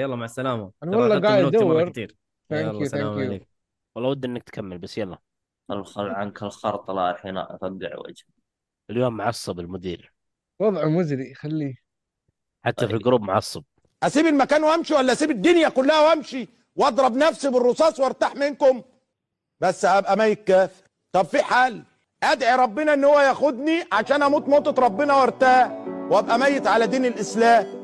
يلا مع السلامة. أنا والله قاعد أدور. كثير ثانك يلا يو ثانك سلام يو عليكم والله ودي إنك تكمل بس يلا. الخل عنك الخرط لا الحين أفقع وجه اليوم معصب المدير. وضعه مزري خليه. حتى في طيب. الجروب معصب. أسيب المكان وأمشي ولا أسيب الدنيا كلها وأمشي؟ وأضرب نفسي بالرصاص وأرتاح منكم. بس أبقى ميت كافر طب في حل. أدعي ربنا إن هو ياخدني عشان أموت موتة ربنا وأرتاح. وأبقى ميت على دين الإسلام.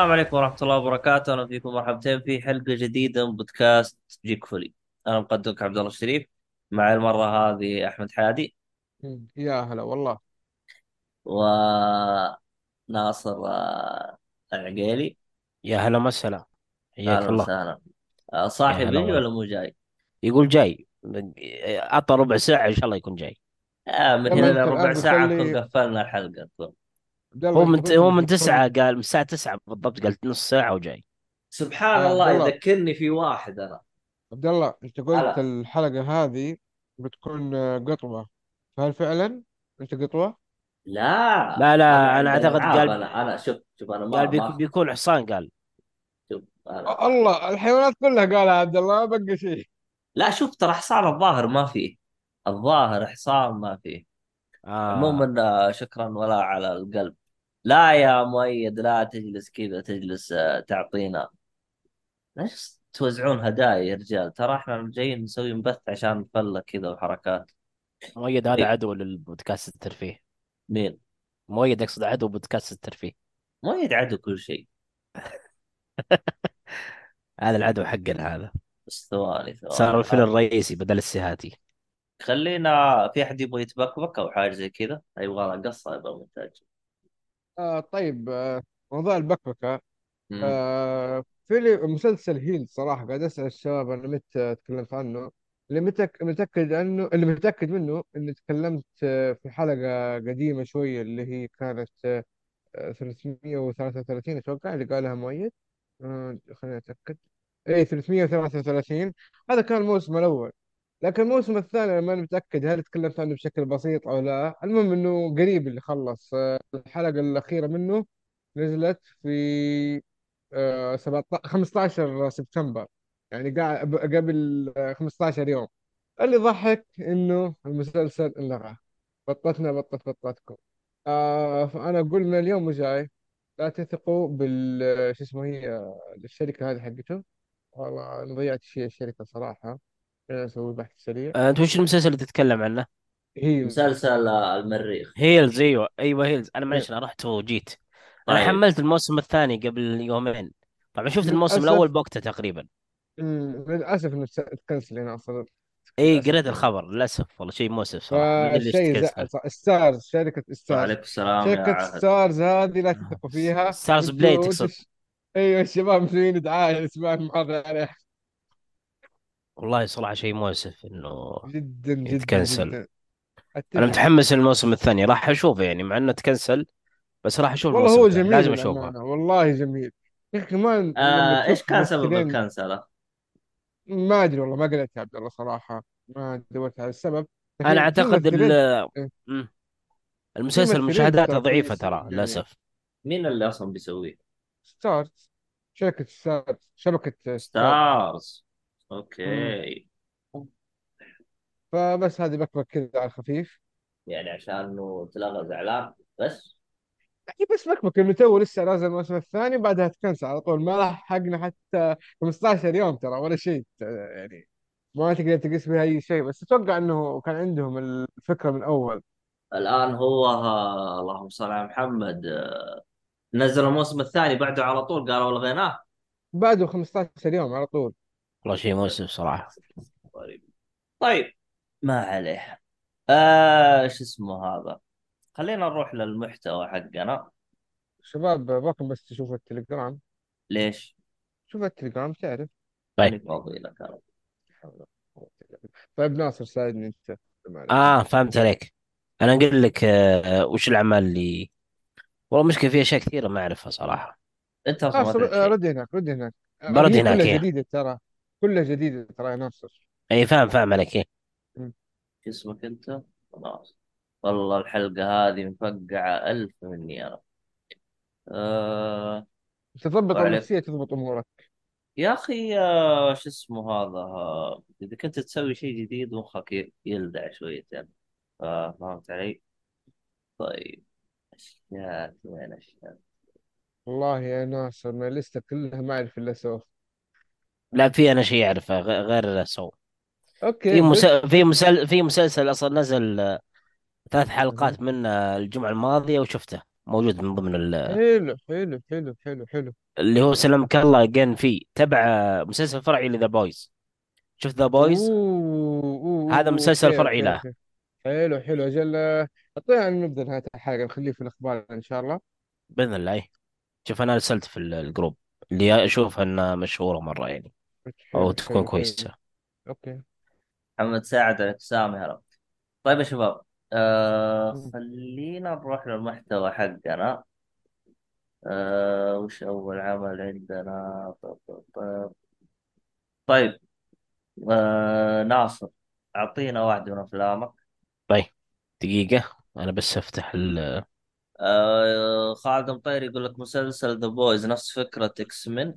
السلام عليكم ورحمة الله وبركاته. أهلا فيكم مرحبتين في حلقة جديدة من بودكاست جيك فولي. أنا مقدمك عبد الله الشريف مع المرة هذه أحمد حادي. مم. يا هلا والله. وناصر آه، العقيلي. يا هلا مسهلا. حياك أهلا الله. وسهلا. آه، صاحي يا هلا بيجي والله. ولا مو جاي؟ يقول جاي. عطى ربع ساعة إن شاء الله يكون جاي. آه من هنا ربع ساعة نكون قفلنا الحلقة. هو من هو من تسعة قال من الساعة تسعة بالضبط قالت نص ساعة وجاي سبحان آه، الله. يذكرني في واحد أنا عبد الله أنت قلت هلا. الحلقة هذه بتكون آه، قطوة فهل فعلا أنت قطوة؟ لا لا، لا، أعتقد ألعاب. قال- أنا أنا شوف شوف أنا ما قال بيك- ما بيكون حصان قال شوف أنا الله الحيوانات كلها قالها عبد الله ما بقى شيء لا شوف ترى حصان الظاهر ما فيه الظاهر حصان ما فيه آه. عموما آه، شكرا ولا على القلب لا يا مؤيد لا تجلس كذا تجلس آه، تعطينا. ليش توزعون هدايا يا رجال؟ ترى إحنا جايين نسوي بث عشان نفلك كذا وحركات. مؤيد هذا إيه. عدو للبودكاست الترفيه. مين؟ مؤيد اقصد عدو بودكاست الترفيه. مؤيد عدو كل شيء. هذا العدو حقنا هذا. بس ثواني ثواني. صار الفيلم الرئيسي بدل السهاتي خلينا في أحد يبغى يتبكبك أو حاجة زي كذا؟ يبغى له قصة يبغى مونتاج آه طيب آه موضوع البكبكة. مم. آه فيلم مسلسل هيل صراحة قاعد أسأل الشباب أنا متى تكلمت عنه اللي متك... متأكد عنه اللي متأكد منه إني تكلمت آه، في حلقة قديمة شوية اللي هي كانت آه، 333 أتوقع اللي قالها مؤيد. آه، خليني أتأكد. إيه 333 هذا كان الموسم الأول. لكن الموسم الثاني أنا ماني متأكد هل تكلمت عنه بشكل بسيط أو لا. المهم إنه قريب اللي خلص. آه، الحلقة الأخيرة منه نزلت في آه، 17 15 سبتمبر. يعني قبل آه، 15 يوم. اللي ضحك إنه المسلسل انلغى. بطتنا بطت بطتكم. آه فأنا أقول من اليوم وجاي لا تثقوا بال آه، شو اسمه هي آه، الشركة هذه حقته. والله أنا ضيعت شيء الشركة صراحة. خلينا نسوي بحث سريع. آه، انت وش المسلسل اللي تتكلم عنه؟ هي مسلسل آه، المريخ. هيلز أيوه أيوه هيلز أنا معلش أنا رحت وجيت. أنا طيب. حملت الموسم الثاني قبل يومين. طبعا شفت الموسم للأسف. الأول بوقته تقريبا. مم، للأسف إنه تكنسل هنا أصلا اي قريت. الخبر. للأسف والله شيء مؤسف صراحة. ما أدري ليش فالشيء تكنسل. زعل Starz شركة Starz. وعليكم السلام يا شركة عهد. Starz هذه لا تثقوا فيها. Starz Play تقصد. أيوه الشباب مسويين دعاية الإسبوع الماضي عليها. والله صراحة شيء مؤسف إنه جدا جدا يتكنسل. جدا أنا. متحمس للموسم الثاني راح اشوفه يعني مع إنه تكنسل بس راح أشوف والله الموسم هو الثاني جميل لازم أشوفه والله جميل يا أخي كمان آه إيش كان سبب الكنسله؟ ما أدري والله ما قريت يا عبد الله صراحة ما دورت على السبب أنا أعتقد إيه. المسلسل مشاهداته ترى ضعيفة ترى. للأسف مين اللي أصلا بيسويه؟ Starz شركة Starz شبكة Starz Starz okay. فبس هذه بكبك كذا على الخفيف. يعني عشان إنه تلغى زعلان بس؟ هي بس مكبك إنه تو لسه نازل الموسم الثاني بعدها تكنسل على طول. ما لحقنا حتى 15 يوم ترى ولا شيء. يعني ما تقدر تقيس بها أي شيء. بس أتوقع إنه كان عندهم الفكرة من أول. الآن هو آه اللهم صل على محمد آه نزل الموسم الثاني بعده على طول قالوا لغيناه بعده 15 يوم على طول. والله شيء مؤسف صراحة. طيب. طيب. ما عليه. آه شو اسمه هذا؟ خلينا نروح للمحتوى حقنا. شباب باكم بس تشوفوا التليجرام؟ ليش؟ شوف التليجرام تعرف. طيب. فاضي لك أنا. حول ولا قوة إلا بالله. طيب ناصر ساعدني أنت. آه فهمت عليك. أنا أقول لك آه وش الأعمال اللي والله مشكله في أشياء كثيرة ما أعرفها صراحة. أنت أصلا ما ناصر تعرف آه، شيء. رد هناك رد هناك. برد هناك،. جديدة ترى؟ كلها جديدة ترى يا ناصر اي فاهم فاهم عليك إيه. شو اسمك أنت؟ خلاص والله الحلقة هذه مفقعة ألف مني أنا آه تضبط وعليك. النفسية تضبط أمورك يا أخي آه شو اسمه هذا آه إذا كنت تسوي شيء جديد مخك ي- يلدع شويتين آه فهمت علي؟ طيب أشياء وين أشياء؟ والله يا ناصر ما لسه كلها ما أعرف إلا Saw لا في أنا شيء أعرفه غير Saw okay في بس مس... في مسل... في مسلسل أصلا نزل ثلاث حلقات من الجمعة الماضية وشفته موجود من ضمن ال... حلو حلو حلو حلو حلو. اللي هو سلمك الله Gen V تبع مسلسل فرعي ل The Boys شفت The Boys هذا مسلسل فرعي له. حلو حلو أجل اعطينا نبدا نهايه الحلقة نخليه في الأخبار إن شاء الله. بإذن الله. شوف أنا أرسلت في ال- ال group اللي أشوف انها مشهوره مرة يعني. أو تكون كويسة. okay محمد ساعد عليك سامي هلا طيب يا شباب آه. خلينا نروح للمحتوى حقنا آه وش أول عمل عندنا طيب, طيب, طيب. طيب. آه ناصر أعطينا واحدة من أفلامك طيب دقيقة أنا بس أفتح ال... آه خالد مطير يقول لك مسلسل The Boys نفس فكرة X-Men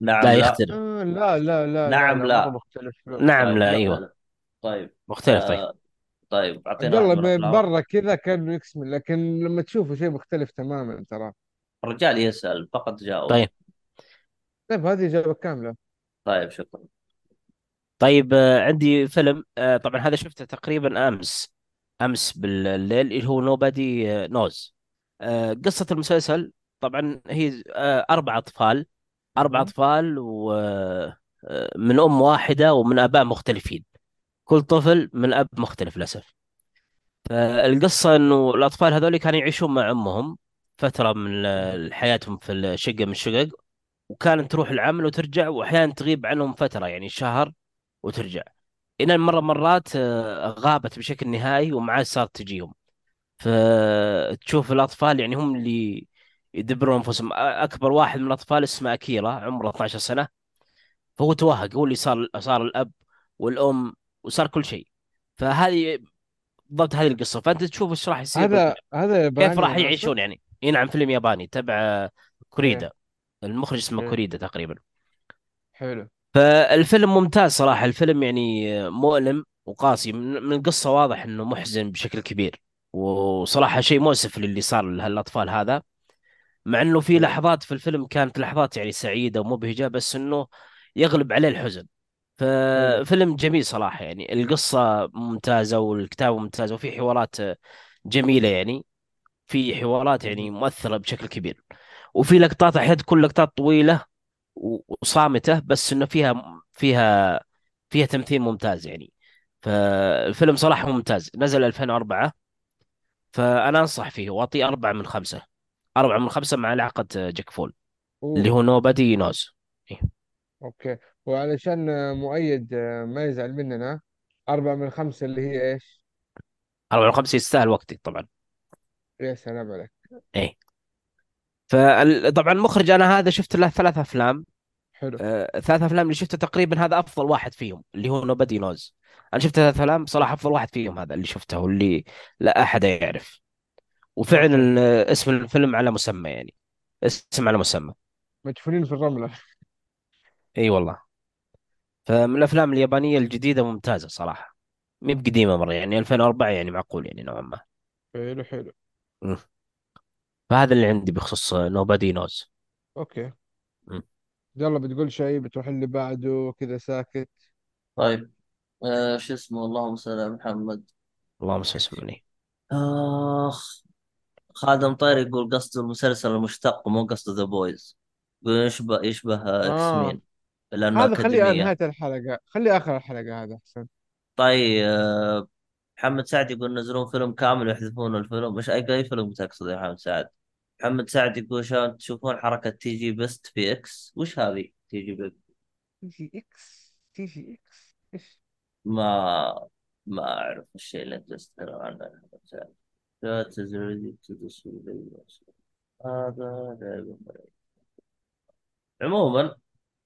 نعم لا لا. يختلف. آه لا لا لا نعم، لا, لا. مختلف نعم طيب لا لا أيوه. لا. طيب. مختلف طيب. آه طيب أعطينا واحدة قلب من برا كذا كأنه يكسمل لكن لما تشوفه شيء مختلف تماما ترى. الرجال يسأل فقط جاوب. طيب. طيب هذه إجابة كاملة. طيب شكرا. طيب آه، عندي فيلم. طبعا هذا شفته تقريبا أمس. أمس بالليل اللي هو نوبادي نوز قصة المسلسل طبعا هي أربع أطفال. أربع. أطفال ومن أم واحدة ومن أباء مختلفين. كل طفل من أب مختلف للأسف. فالقصة إنه الأطفال هذول كانوا يعيشون مع أمهم فترة من حياتهم في الشقة من الشقق وكانت تروح العمل وترجع واحيانا تغيب عنهم فترة يعني شهر وترجع. إلى مرة مرات آه، غابت بشكل نهائي وما عاد صارت تجيهم. فتشوف الأطفال يعني هم اللي يدبرون أنفسهم. أكبر واحد من الأطفال اسمه اكيرا عمره 12 سنة. فهو توهق هو اللي صار صار الأب والأم وصار كل شيء. فهذه بالضبط هذه القصة. فأنت تشوف إيش راح يصير هذا هذا ياباني كيف راح؟ يعيشون يعني. إي نعم فيلم ياباني تبع كوريدا. إيه. المخرج اسمه إيه. كوريدا تقريبا. حلو. فالفيلم ممتاز صراحة. الفيلم يعني مؤلم وقاسي. من القصة واضح إنه محزن بشكل كبير. وصراحة شيء مؤسف للي صار لهالأطفال هذا. مع إنه في حلو. لحظات في الفيلم كانت لحظات يعني سعيدة ومبهجة بس إنه يغلب عليه الحزن. ففيلم جميل صراحة يعني. القصة ممتازة والكتابة ممتازة وفي حوارات جميلة يعني. في حوارات يعني مؤثرة بشكل كبير. وفي لقطات أحيانا تكون لقطات طويلة وصامتة بس إنه فيها فيها فيها تمثيل ممتاز يعني. فالفيلم صراحة ممتاز. نزل 2004 فأنا أنصح فيه وأعطيه أربعة من خمسة. أربعة من خمسة مع لعقة جاك فول. اللي أوه. هو نوبادي نوز أوكي. وعلشان آه، مؤيد آه، ما يزعل مننا أربعة من خمسة اللي هي إيش؟ أربعة من خمسة يستاهل وقتي طبعا. يا سلام عليك. فطبعا مخرج أنا هذا شفت له ثلاث أفلام. حلو. آه، ثلاث أفلام اللي شفته تقريبا هذا أفضل واحد فيهم اللي هو نوبادي نوز أنا شفت ثلاث أفلام بصراحة أفضل واحد فيهم هذا اللي شفته واللي لا أحد يعرف. وفعلا آه، اسم الفيلم على مسمى يعني. اسم على مسمى. مدفونين في الرملة. إي والله. فمن الأفلام اليابانية الجديدة ممتازة صراحة. مي بقديمة مرة يعني 2004 يعني معقول يعني نوعا ما. حلو حلو. فهذا اللي عندي بخصوص Nobody Knows okay. مم. يلا بتقول شيء؟ بتروح اللي بعده كذا ساكت. طيب. آه شو اسمه؟ اللهم صل على محمد. اللهم صل وسلم آخ. خادم طير يقول قصده المسلسل المشتق مو قصده The Boys يقول يشبه يشبه X آه. Men لأنه هذا خليه أكاديمية. نهاية الحلقة. خليه آخر الحلقة هذا أحسن. طيب آه، محمد سعد يقول ينزلون فيلم كامل ويحذفون الفيلم. مش اي أي فيلم تقصد يا محمد سعد؟ محمد سعد يقول شلون تشوفون حركة تي جي بيست في إكس وش هذه تي جي بيست تي جي إكس تي جي إكس إيش؟ ما ما أعرف الشيء اللي انت تتكلم عنه يا محمد سعد. لا تزرد تدسوا هذا يقبل. عموما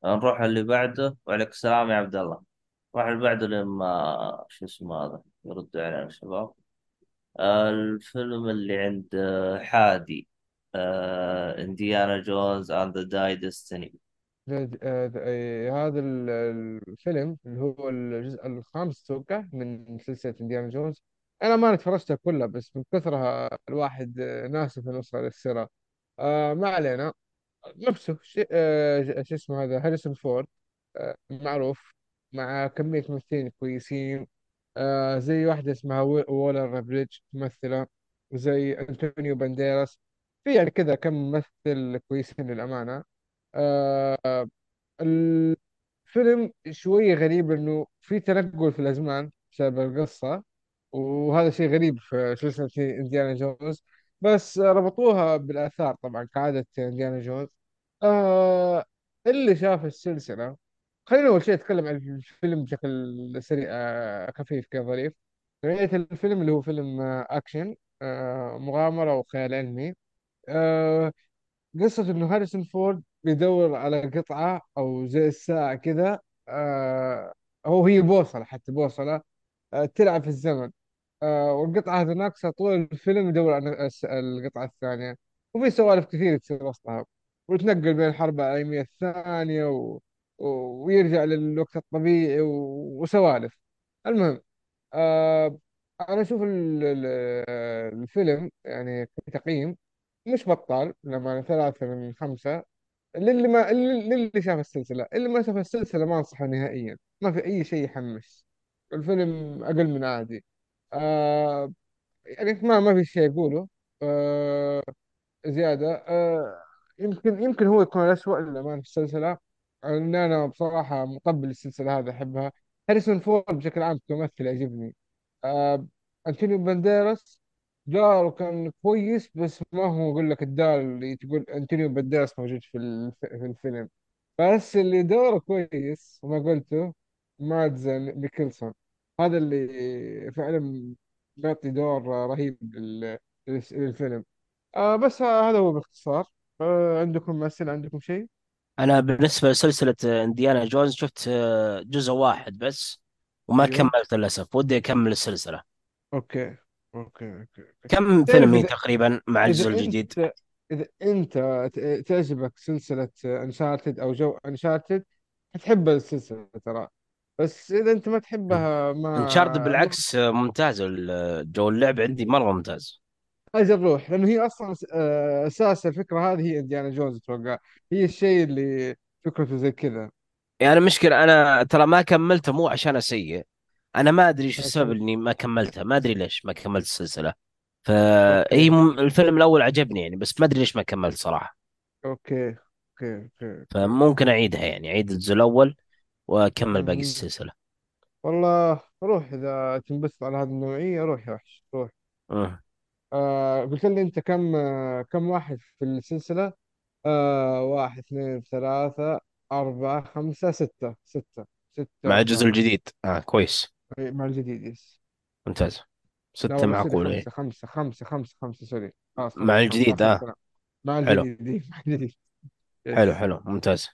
نروح اللي بعده. وعليك السلام يا عبد الله. نروح اللي بعده لما شو اسمه هذا يردوا علينا الشباب. الفيلم اللي عند حادي Indiana Jones and the Dial of Destiny هذا ال- الفيلم اللي هو الجزء الخامس توقع من سلسلة انديانا جونز أنا ما اتفرجتها كلها بس من كثرها الواحد آه، ناسي في نص السيرة آه ما علينا. نفسه آه شو اسمه هذا هاريسون فورد آه معروف مع كمية ممثلين كويسين. آه زي واحدة اسمها وولر بريدج ممثلة وزي أنطونيو بانديراس. في يعني كذا كم ممثل كويسين للأمانة. آه الفيلم شوية غريب إنه في تنقل في الأزمان بسبب القصة. وهذا شيء غريب في سلسلة إنديانا جونز بس ربطوها بالآثار طبعا كعادة إنديانا جونز. آه اللي شاف السلسلة خلينا أول شيء أتكلم عن الفيلم بشكل سريع آه خفيف كذا ظريف. نوعية الفيلم اللي هو فيلم آه أكشن آه مغامرة وخيال علمي. آه قصة إنه هاريسون فورد بيدور على قطعة أو زي الساعة كذا آه هو هي بوصلة حتى بوصلة آه تلعب في الزمن. آه والقطعة هذه ناقصة طول الفيلم يدور الس- القطعة الثانية. وفي سوالف كثير تصير وسطها. ويتنقل بين الحرب العالمية الثانية و... و... ويرجع للوقت الطبيعي و... وسوالف. المهم آه أنا أشوف ال... ال- الفيلم يعني كتقييم مش بطال لما ثلاثة من خمسة. للي ما للي شاف السلسلة. اللي ما شاف السلسلة ما أنصحه نهائيا. ما في أي شيء يحمس. الفيلم أقل من عادي. آه يعني ما ما في شيء أقوله آه زيادة. آه يمكن يمكن هو يكون الأسوأ للأمانة في السلسلة. لأن أنا بصراحة مقبل السلسلة هذا أحبها. هاريسون فورد بشكل عام كممثل يعجبني. آه أنتونيو بانديراس داره كان كويس بس ما هو يقول لك الدار اللي تقول أنتونيو بانديراس موجود في في الفيلم. بس اللي دوره كويس وما قلته مادز ميكلسون. هذا اللي فعلا بيعطي دور رهيب لل- للفيلم. آه بس هذا هو باختصار. آه عندكم أسئلة عندكم شيء؟ أنا بالنسبة لسلسلة إنديانا جونز شفت آه، جزء واحد بس وما أيوه. كملت للأسف. ودي أكمل السلسلة. okay. okay, okay. كم تعرف فيلم هي إذا تقريبا مع الجزء الجديد؟ أنت إذا أنت ت- تعجبك سلسلة Uncharted أو جو Uncharted حتحب السلسلة ترى. بس إذا أنت ما تحبها Uncharted ما مو بالعكس ممتاز. ال- جو اللعب عندي مرة ممتاز. أجل روح لأنه هي أصلا س- آه، أساس الفكرة هذه هي إنديانا جونز أتوقع هي الشيء اللي فكرته زي كذا. يعني المشكلة أنا ترى ما كملته مو عشان سيء أنا ما أدري شو السبب إني ما كملتها ما أدري ليش ما كملت السلسلة. فهي م- الفيلم الأول عجبني يعني بس ما أدري ليش ما كملت صراحة. okay okay okay. فممكن أعيدها يعني أعيد الجزء الأول. وأكمل باقي مم. السلسلة. والله روح إذا تنبسط على هذه النوعية روح يا وحش روح. أه. آه قلت لي أنت كم آه كم واحد في السلسلة؟ آه واحد اثنين ثلاثة أربعة خمسة ستة. ستة. ستة مع الجزء الجديد. آه كويس. مع الجديد yes. ممتاز. لا ستة والله sorry معقولة خمسة إيه. خمسة خمسة خمسة خمسة sorry. خلاص مع خمسة خمسة الجديد آخر آه مع حلو. الجديد مع الجديد. حلو yes. حلو. ممتاز.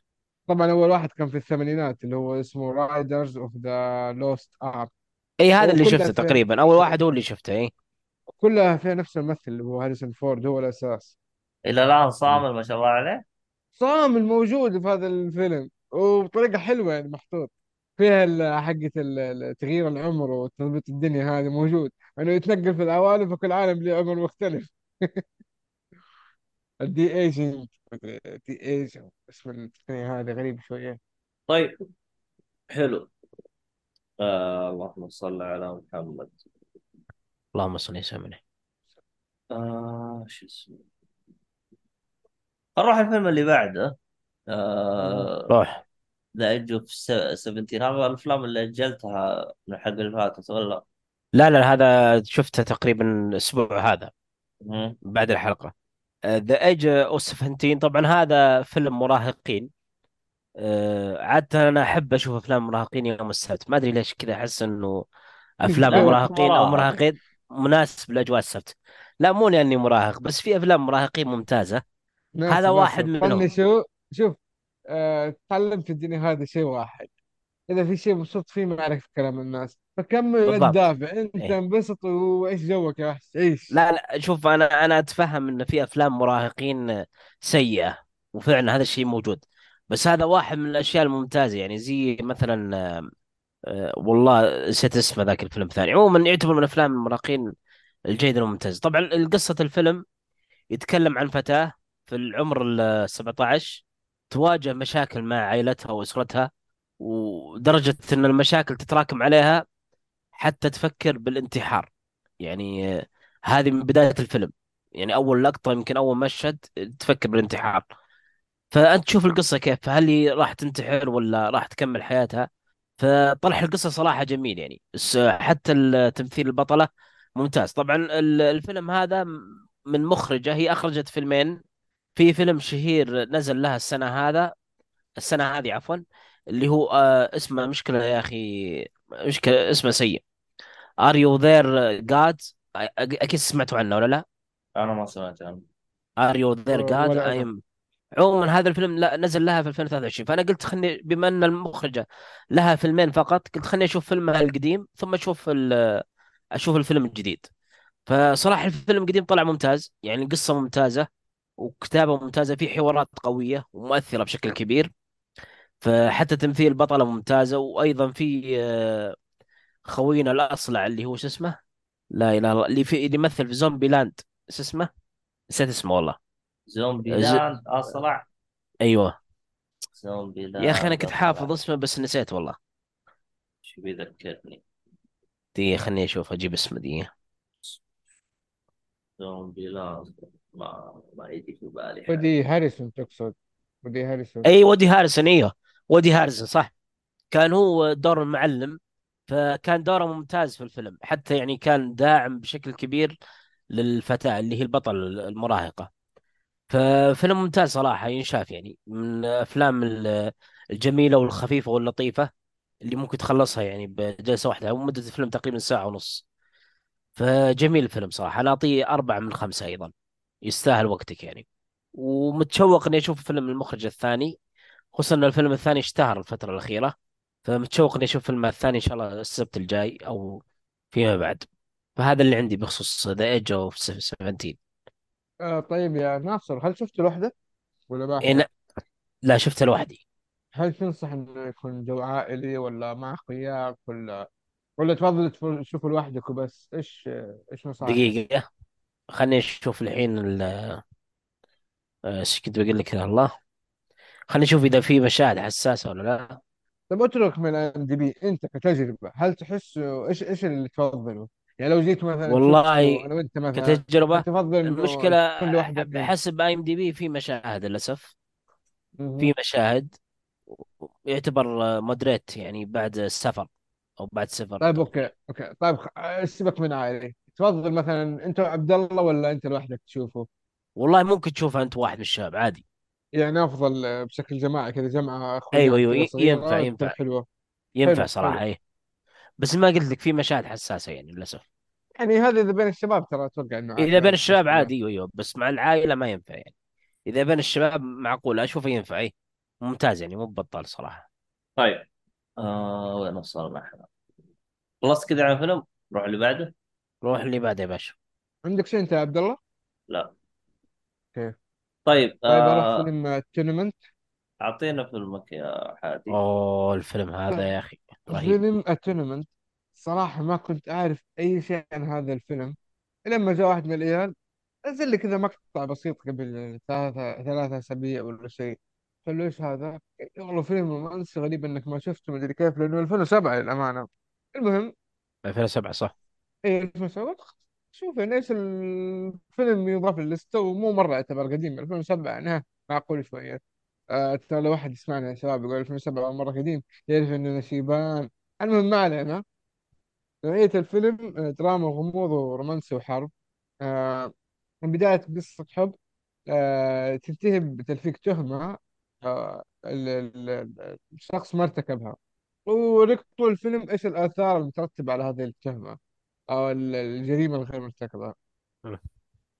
طبعا أول واحد كان في الثمانينات اللي هو اسمه Raiders of the Lost Ark اي هذا اللي وكلها شفته تقريبا. أول واحد هو اللي شفته اي كلها فيها نفس الممثل اللي هو هاريسون فورد هو الأساس. إلى الآن صامل ما شاء الله عليه؟ صامل موجود في هذا الفيلم وبطريقة حلوة يعني محطوط. فيها حقة تغيير العمر وتظبيط الدنيا هذه موجود. انه يتنقل في العوالم فكل عالم له عمر مختلف. ال de-aging de-age اسم التقنية هذه غريب شوية. طيب حلو. آه اللهم صل على محمد. اللهم صل وسلم عليه. آه شو اسمه؟ نروح الفيلم اللي بعده. آه روح. The Edge of 17 هذا الأفلام اللي أجلتها من الحلقة اللي فاتت ولا؟ لا لا هذا شفته تقريبا الأسبوع هذا. بعد الحلقة. The Edge of 17 طبعا هذا فيلم مراهقين. آه، عادة أنا أحب أشوف أفلام مراهقين يوم السبت. ما أدري ليش كذا أحس إنه أفلام لأن جو المراهقين أو مراهق مراهقين مناسب لأجواء السبت. لا مو لأني مراهق بس في أفلام مراهقين ممتازة. هذا واحد منهم. طنشوا شوف آه، تعلمت في الدنيا هذا شيء واحد. إذا في شيء مبسوط فيه ما في كلام الناس. فكمل بالضبط. تدافع أنت إيه. انبسط وعيش جوك يا أخي عيش. لا لا شوف أنا أنا أتفهم إن في أفلام مراهقين سيئة وفعلا هذا الشيء موجود. بس هذا واحد من الأشياء الممتازة يعني زي مثلا آه، والله نسيت اسمه ذاك الفيلم الثاني. عموما يعتبر من الأفلام المراهقين الجيدة الممتازة طبعا قصة الفيلم يتكلم عن فتاة في العمر ال 17 تواجه مشاكل مع عائلتها وأسرتها ودرجة أن المشاكل تتراكم عليها حتى تفكر بالانتحار. يعني آه، هذه من بداية الفيلم. يعني أول لقطة يمكن أول مشهد تفكر بالانتحار. فأنت تشوف القصة كيف هل هي راح تنتحر ولا راح تكمل حياتها؟ فطرح القصة صراحة جميل يعني. بس حتى تمثيل البطلة ممتاز. طبعا ال- الفيلم هذا من مخرجة هي أخرجت فيلمين. في فيلم شهير نزل لها السنة هذا السنة هذه عفوا اللي هو آه، اسمه مشكلة يا أخي مشكلة اسمه سيء. Are you there God? أكيد سمعتوا عنه ولا لا؟ أنا ما سمعت عنه. Are you there God? ولا أنا I'm عموما هذا الفيلم لا نزل لها في 2023 فأنا قلت خلني بما أن المخرجة لها فيلمين فقط قلت خلني أشوف فيلمها القديم ثم أشوف ال- أشوف الفيلم الجديد. فصراحة الفيلم القديم طلع ممتاز يعني القصة ممتازة وكتابة ممتازة في حوارات قوية ومؤثرة بشكل كبير. فحتى تمثيل البطله ممتازة وأيضا في آه، خوينا الأصلع اللي هو شو اسمه؟ لا إله إلا الله اللي في اللي يمثل في Zombieland شو اسمه؟ نسيت اسمه والله. زومبي ز... land أصلع. أيوه. زومبي يا أخي أنا land كنت حافظ اسمه بس نسيت والله. شو بيذكرني؟ دقيقة خليني أشوف أجيب اسمه دقيقة. Zombieland. ما ما يجي في بالي ودي هاريسون تقصد. وودي هاريلسون. إي وودي هاريلسون إيوه. وودي هاريلسون صح. كان هو دور المعلم. فكان دوره ممتاز في الفيلم حتى يعني كان داعم بشكل كبير للفتاة اللي هي البطل المراهقة. ففيلم ممتاز صراحة ينشاف يعني من ال- الجميلة والخفيفة واللطيفة اللي ممكن تخلصها يعني بجلسة واحدة ومدة الفيلم تقريبا ساعة ونص. فجميل الفيلم صراحة أنا أعطيه أربعة من خمسة أيضا يستاهل وقتك يعني. ومتشوق إني أشوف فيلم المخرج الثاني خصوصا أن الفيلم الثاني اشتهر الفترة الأخيرة. فمتشوق إني أشوف فيلم الثاني إن شاء الله السبت الجاي أو فيما بعد. فهذا اللي عندي بخصوص The Edge of 17 آه طيب يا ناصر هل شفت لوحده ولا ما إيه أحرق؟ لا لا شفته لوحدي. هل تنصح إنه يكون جو عائلي ولا مع أخوياك ولا ولا تفضل تف- تشوفه لوحدك وبس؟ إيش إيش نصائحك؟ دقيقة. خليني أشوف الحين ال- آه، إيش كنت بقول لك يا الله. خليني أشوف إذا في مشاهد حساسة ولا لا. طيب اترك من IMDb انت كتجربة هل تحس إيش إيش اللي تفضله؟ يعني لو جيت مثلا والله شفته أنا وأنت مثلا هل كتجربة تفضل تكون لوحدك انت؟ بحسب IMDb في مشاهد للأسف مهم. في مشاهد يعتبر moderate يعني بعد السفر أو بعد سفر طيب okay okay طيب سيبك من عائلي تفضل مثلا أنت وعبد الله ولا أنت لوحدك تشوفه؟ والله ممكن تشوفها أنت واحد من الشباب عادي يعني أفضل بشكل جماعي كذا جمعة أيوه اخوياك أيوه كذا ي- ينفع صغيره تكون ينفع حلوة. ينفع حلو حلو. صراحة إيه. بس ما قلت لك في مشاهد حساسة يعني للأسف. يعني هذا إذا بين الشباب ترى أتوقع إنه إذا ما بين في الشباب مشكله عادي أيوه أيوه بس مع العائلة ما ينفع يعني. إذا بين الشباب معقول أشوفه ينفع إيه. ممتاز يعني مو ببطال صراحة. طيب آه وين وصلنا إحنا؟ خلصت كذا عن فيلم نروح اللي بعده؟ روح اللي بعده يا باشا. عندك شيء أنت يا عبد الله؟ لا. أوكي. طيب طيب أروح آه فيلم Atonement أعطينا فيلمك يا حادي أوه الفيلم هذا يا أخي رهيب. فيلم ال Atonement صراحة ما كنت أعرف أي شيء عن هذا الفيلم. لما جاء واحد من العيال نزل لي كذا مقطع بسيط قبل ثلاثة ثلاثة أسابيع ولا شيء. قال له إيش هذا؟ والله فيلم رومانسي غريب إنك ما شفته مدري كيف لأنه 2007 للأمانة. المهم 2007 صح. إيه 2007 شوف يعني إيش الفيلم يضاف للستة ومو مرة يعتبر قديم 2007 يعني ها، معقول شوية. آه ترى لو واحد يسمعنا يا شباب يقول 2007 مرة قديم يعرف إننا شيبان المهم ما علينا. نوعية الفيلم آه، دراما وغموض ورومانسي وحرب. آه، من بداية قصة حب آه، تنتهي بتلفيق تهمة آه، ال- ال- ال- الشخص ما ارتكبها. وريك طول الفيلم إيش الآثار المترتبة على هذه التهمة. أو ال- الجريمة الغير مرتكبة.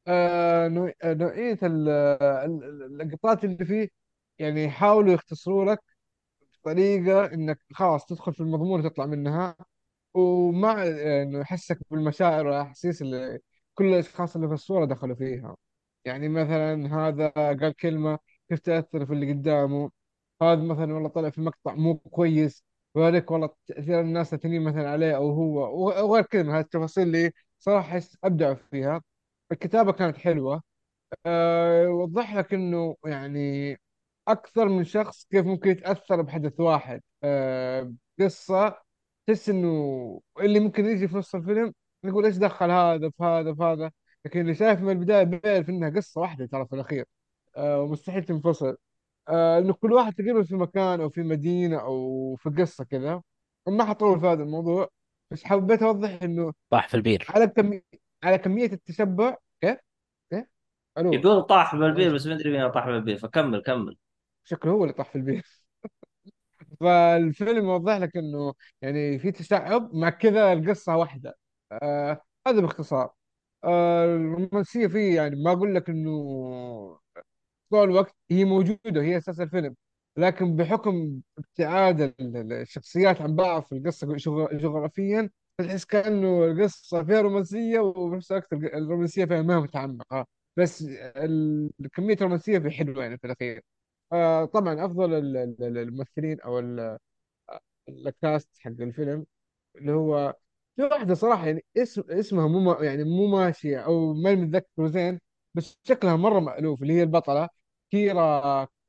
آه، نوع- آه، نوعية ال- ال- ال- اللقطات اللي فيه يعني يحاولوا يختصروا لك بطريقة إنك خلاص تدخل في المضمون وتطلع منها ومع انه يحسك بالمشاعر والأحاسيس اللي كل الأشخاص اللي في الصورة دخلوا فيها. يعني مثلا هذا قال كلمة كيف تأثر في اللي قدامه؟ هذا مثلا والله طلع في مقطع مو كويس. وذلك والله تأثير الناس الثانيين مثلا عليه أو هو وغير كذا من هذه التفاصيل اللي صراحة أحس أبدعوا فيها. الكتابة كانت حلوة. أه وضح لك إنه يعني أكثر من شخص كيف ممكن يتأثر بحدث واحد. أه قصة تحس إنه اللي ممكن يجي في نص الفيلم يقول إيش دخل هذا في هذا في هذا؟ لكن اللي شايف من البداية بيعرف إنها قصة واحدة ترى في الأخير. أه ومستحيل تنفصل. أه إنه كل واحد تقريبا في مكان أو في مدينة أو في قصة كذا. ما حطول في هذا الموضوع بس حبيت أوضح إنه طاح في البير. على كمية على كمية التشبع. كيف؟ كيف؟ ألو. يقول طاح بالبير إيش؟ بس ما أدري مين طاح بالبير فكمل كمل. شكله هو اللي طاح في البيت فالفيلم يوضح لك إنه يعني في تشعب مع كذا القصة واحدة. آه هذا باختصار. آه الرومانسية فيه يعني ما أقول لك إنه طول الوقت هي موجودة هي أساس الفيلم. لكن بحكم ابتعاد ال- ال- الشخصيات عن بعض في القصة جغ- جغرافيا تحس كأنه القصة فيها رومانسية وبنفس الوقت الرومانسية فيها ما متعمقة. بس كميه الرومانسية في حلوة يعني في الأخير. آه طبعا أفضل ال- ال- الممثلين أو ال- الكاست حق الفيلم اللي هو في واحدة صراحة يعني اسم اسمها مو يعني مو ماشية أو ما متذكر زين. بس شكلها مرة مألوف اللي هي البطلة كيرا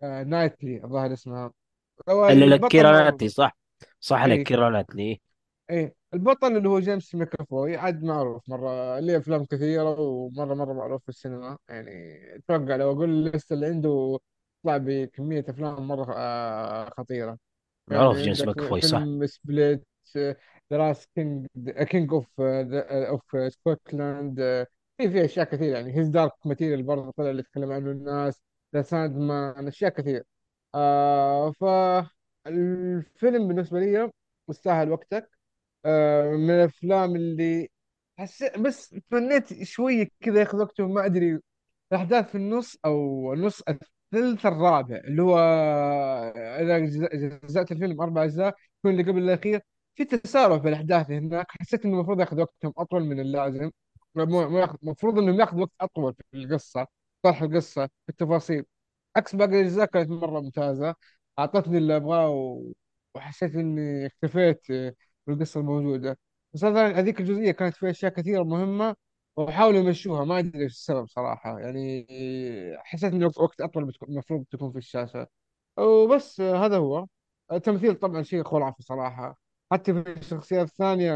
آه نايتلي الظاهر اسمها. هو اللي لك كيرا نايتلي صح. صح لك اي كيرا نايتلي إيه. البطل اللي هو جيمس مكافوي عاد معروف مرة ليه أفلام كثيرة ومرة مرة معروف في السينما. يعني أتوقع لو أقول ال list اللي عنده يطلع بكمية أفلام مرة آه خطيرة. معروف يعني جيمس عندك مكافوي صح. فيلم Split The Last King King of of Scotland في في أشياء كثير يعني His Dark Materials برضه طلع اللي يتكلم عنه الناس The Sandman أشياء كثير آه فالفيلم بالنسبة لي مستاهل وقتك. آه من الأفلام اللي حسيت بس تمنيت شوية كذا ياخذ وقته ما أدري الأحداث في النص أو النص الثلث الرابع اللي هو إذا جز- جزأت الفيلم أربع أجزاء يكون اللي قبل الأخير. في تسارع في الأحداث هناك حسيت إنه المفروض ياخذ وقتهم أطول من اللازم. المفروض إنهم ياخذ وقت أطول في القصة طرح القصة في التفاصيل. عكس باقي الأجزاء كانت مرة ممتازة. أعطتني اللي أبغاه و- وحسيت إني اكتفيت بالقصة الموجودة. بس مثلا هذيك الجزئية كانت فيها أشياء كثيرة مهمة وحاولوا يمشوها. ما أدري إيش السبب صراحة. يعني حسيت إنه وقت أطول بتكون المفروض تكون في الشاشة. وبس هذا هو. التمثيل طبعا شيء خرافي صراحة. حتى في الشخصيات الثانية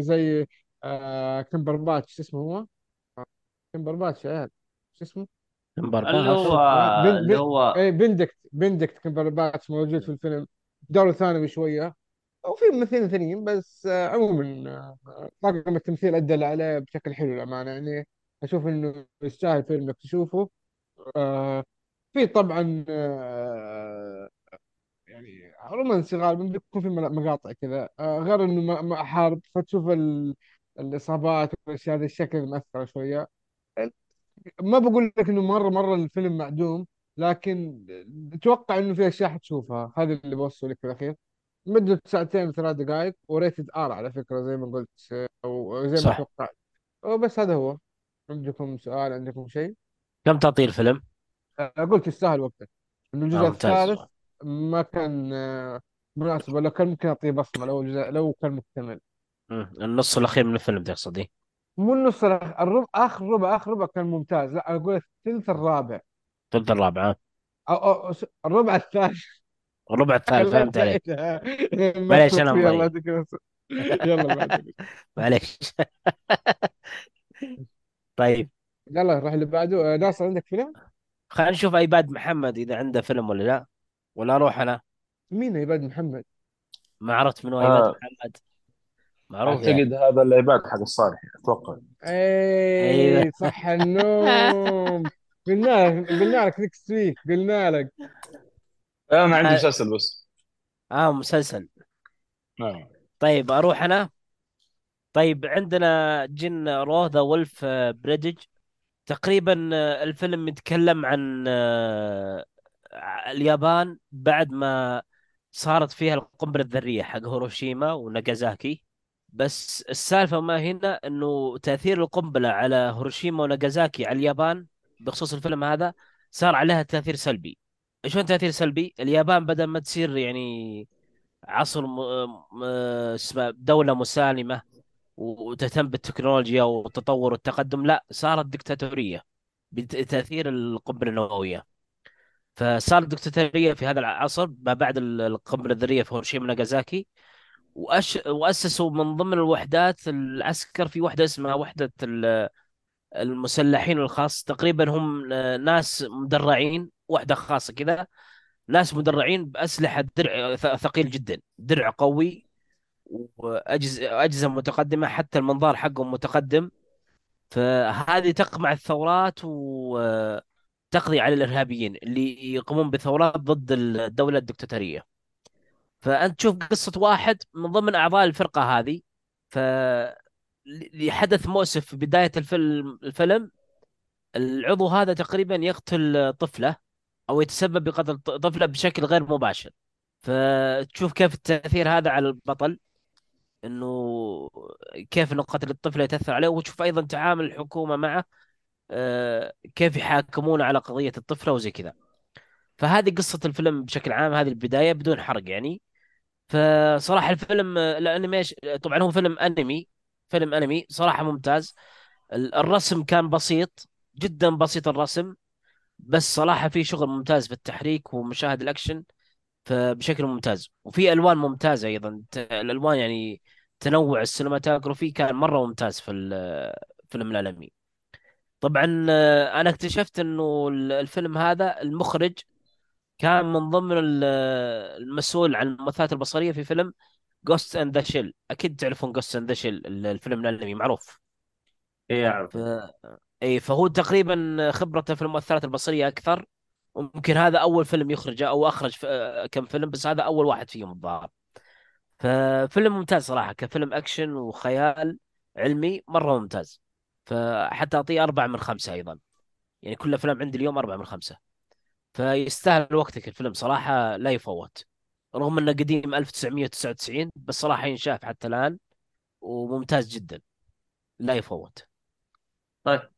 زي آه كمبرباتش شو اسمه هو؟ كمبرباتش يا عيال؟ شو اسمه؟ نمبر اللي هو آه بن اللي بن هو اي بندكت بندكت كمبرباتش موجود في الفيلم. دوره ثانوي شوية. وفي ممثلين ثانيين بس آه، عموما آه، طاقم التمثيل أدى اللي عليه بشكل حلو للأمانة. يعني أشوف إنه يستاهل فيلم إنك تشوفه. آه، في طبعا آه، يعني رومانسي غالبا بيكون في مقاطع كذا. آه، غير إنه ما ما حارب فتشوف ال- الإصابات والأشياء هذا الشكل مأثرة شوية. ما بقول لك إنه مرة مرة الفيلم معدوم لكن أتوقع إنه في أشياء حتشوفها. هذا اللي بوصله لك في الأخير مدة ساعتين وثلاث دقائق وريتد آر على فكرة زي ما قلت أو زي ما صح. توقعت. وبس هذا هو. عندكم سؤال؟ عندكم شيء؟ كم تعطيه الفيلم؟ آه، قلت يستاهل وقتك إنه آه الجزء ممتاز. الثالث ما كان آه، مناسب لو كان ممكن أعطيه بصمة لو الجزء لو كان مكتمل. مم. النص الأخير من الفيلم تقصد إيه؟ مو النص الربع آخر ربع آخر ربع كان ممتاز. لا أقول الثلث الرابع. الثلث الرابع ها؟ أو, أو الربع الثالث. الربع الثالث فهمت عليك. معليش مضيع. العافية. يلا معليش. طيب. يلا نروح اللي بعده. آه، ناصر عندك فيلم؟ خلينا نشوف iPad محمد إذا عنده فيلم ولا لا. ولا أروح أنا؟ مين iPad محمد؟ ما عرفت من هو iPad آه. محمد. معروف يعني. أعتقد هذا ال iPad حق الصالحي أتوقع. أيوه اي صح النوم. قلنا لك قلنا لك next week قلنا لك. أنا عندي آه. مسلسل بس. آه، مسلسل. نعم طيب أروح أنا؟ طيب عندنا Jin-Roh The Wolf Brigade تقريبا آه، الفيلم يتكلم عن اليابان بعد ما صارت فيها القنبلة الذرية حق هيروشيما وناغازاكي بس السالفة ما هنا إنه تأثير القنبلة على هيروشيما وناغازاكي على اليابان بخصوص الفيلم هذا صار عليها تأثير سلبي شلون تأثير سلبي؟ اليابان بدل ما تصير يعني عصر. اسمه دولة مسالمة وتهتم بالتكنولوجيا والتطور والتقدم لا صارت دكتاتورية بتأثير القنبلة النووية فصارت دكتاتورية في هذا العصر ما بعد القنبلة الذرية في هيروشيما وناغازاكي وأش... وأسسوا من ضمن الوحدات العسكر في وحدة اسمها وحدة ال- المسلحين الخاص. تقريبا هم ناس مدرعين وحدة خاصة كذا. ناس مدرعين بأسلحة درع ثقيل جدا درع قوي وأجهزة أجهزة متقدمة حتى المنظار حقهم متقدم. فهذه تقمع الثورات وتقضي على الإرهابيين اللي يقومون بثورات ضد الدولة الدكتاتورية. فأنت تشوف قصة واحد من ضمن أعضاء الفرقة هذه. ف لحدث مؤسف في بداية الفيلم الفيلم العضو هذا تقريبا يقتل طفلة أو يتسبب بقتل طفلة بشكل غير مباشر. فتشوف كيف التأثير هذا على البطل إنه كيف إنه قتل الطفل يتأثر عليه. وتشوف أيضا تعامل الحكومة معه آه، كيف يحاكمون على قضية الطفلة وزي كذا. فهذه قصة الفيلم بشكل عام هذه البداية بدون حرق يعني. فصراحة الفيلم الانيميشن طبعا هو فيلم انمي فيلم انمي صراحة ممتاز. ال- الرسم كان بسيط جدا بسيط الرسم بس صراحة في شغل ممتاز في التحريك ومشاهد الأكشن فبشكل ممتاز. وفي ألوان ممتازة أيضا الألوان يعني تنوع ال cinematography كان مرة ممتاز في الفيلم العالمي طبعا آه، أنا اكتشفت إنه ال- الفيلم هذا المخرج كان من ضمن ال- المسؤول عن المؤثرات البصرية في فيلم Ghost in the Shell أكيد تعرفون Ghost in the Shell الفيلم العالمي معروف. اي أعرف. ف... اي فهو تقريبا خبرته في المؤثرات البصرية أكثر. وممكن هذا أول فيلم يخرجه أو أخرج ف... كم فيلم بس هذا أول واحد فيهم الظاهر. ففيلم ممتاز صراحة كفيلم أكشن وخيال علمي مرة ممتاز. فحتى أعطيه أربعة من خمسة أيضا. يعني كل افلام عندي اليوم أربعة من خمسة. فيستاهل وقتك الفيلم صراحة لا يفوت. رغم إنه قديم 1999 بس صراحة ينشاف حتى الآن وممتاز جدا. لا يفوت. طيب.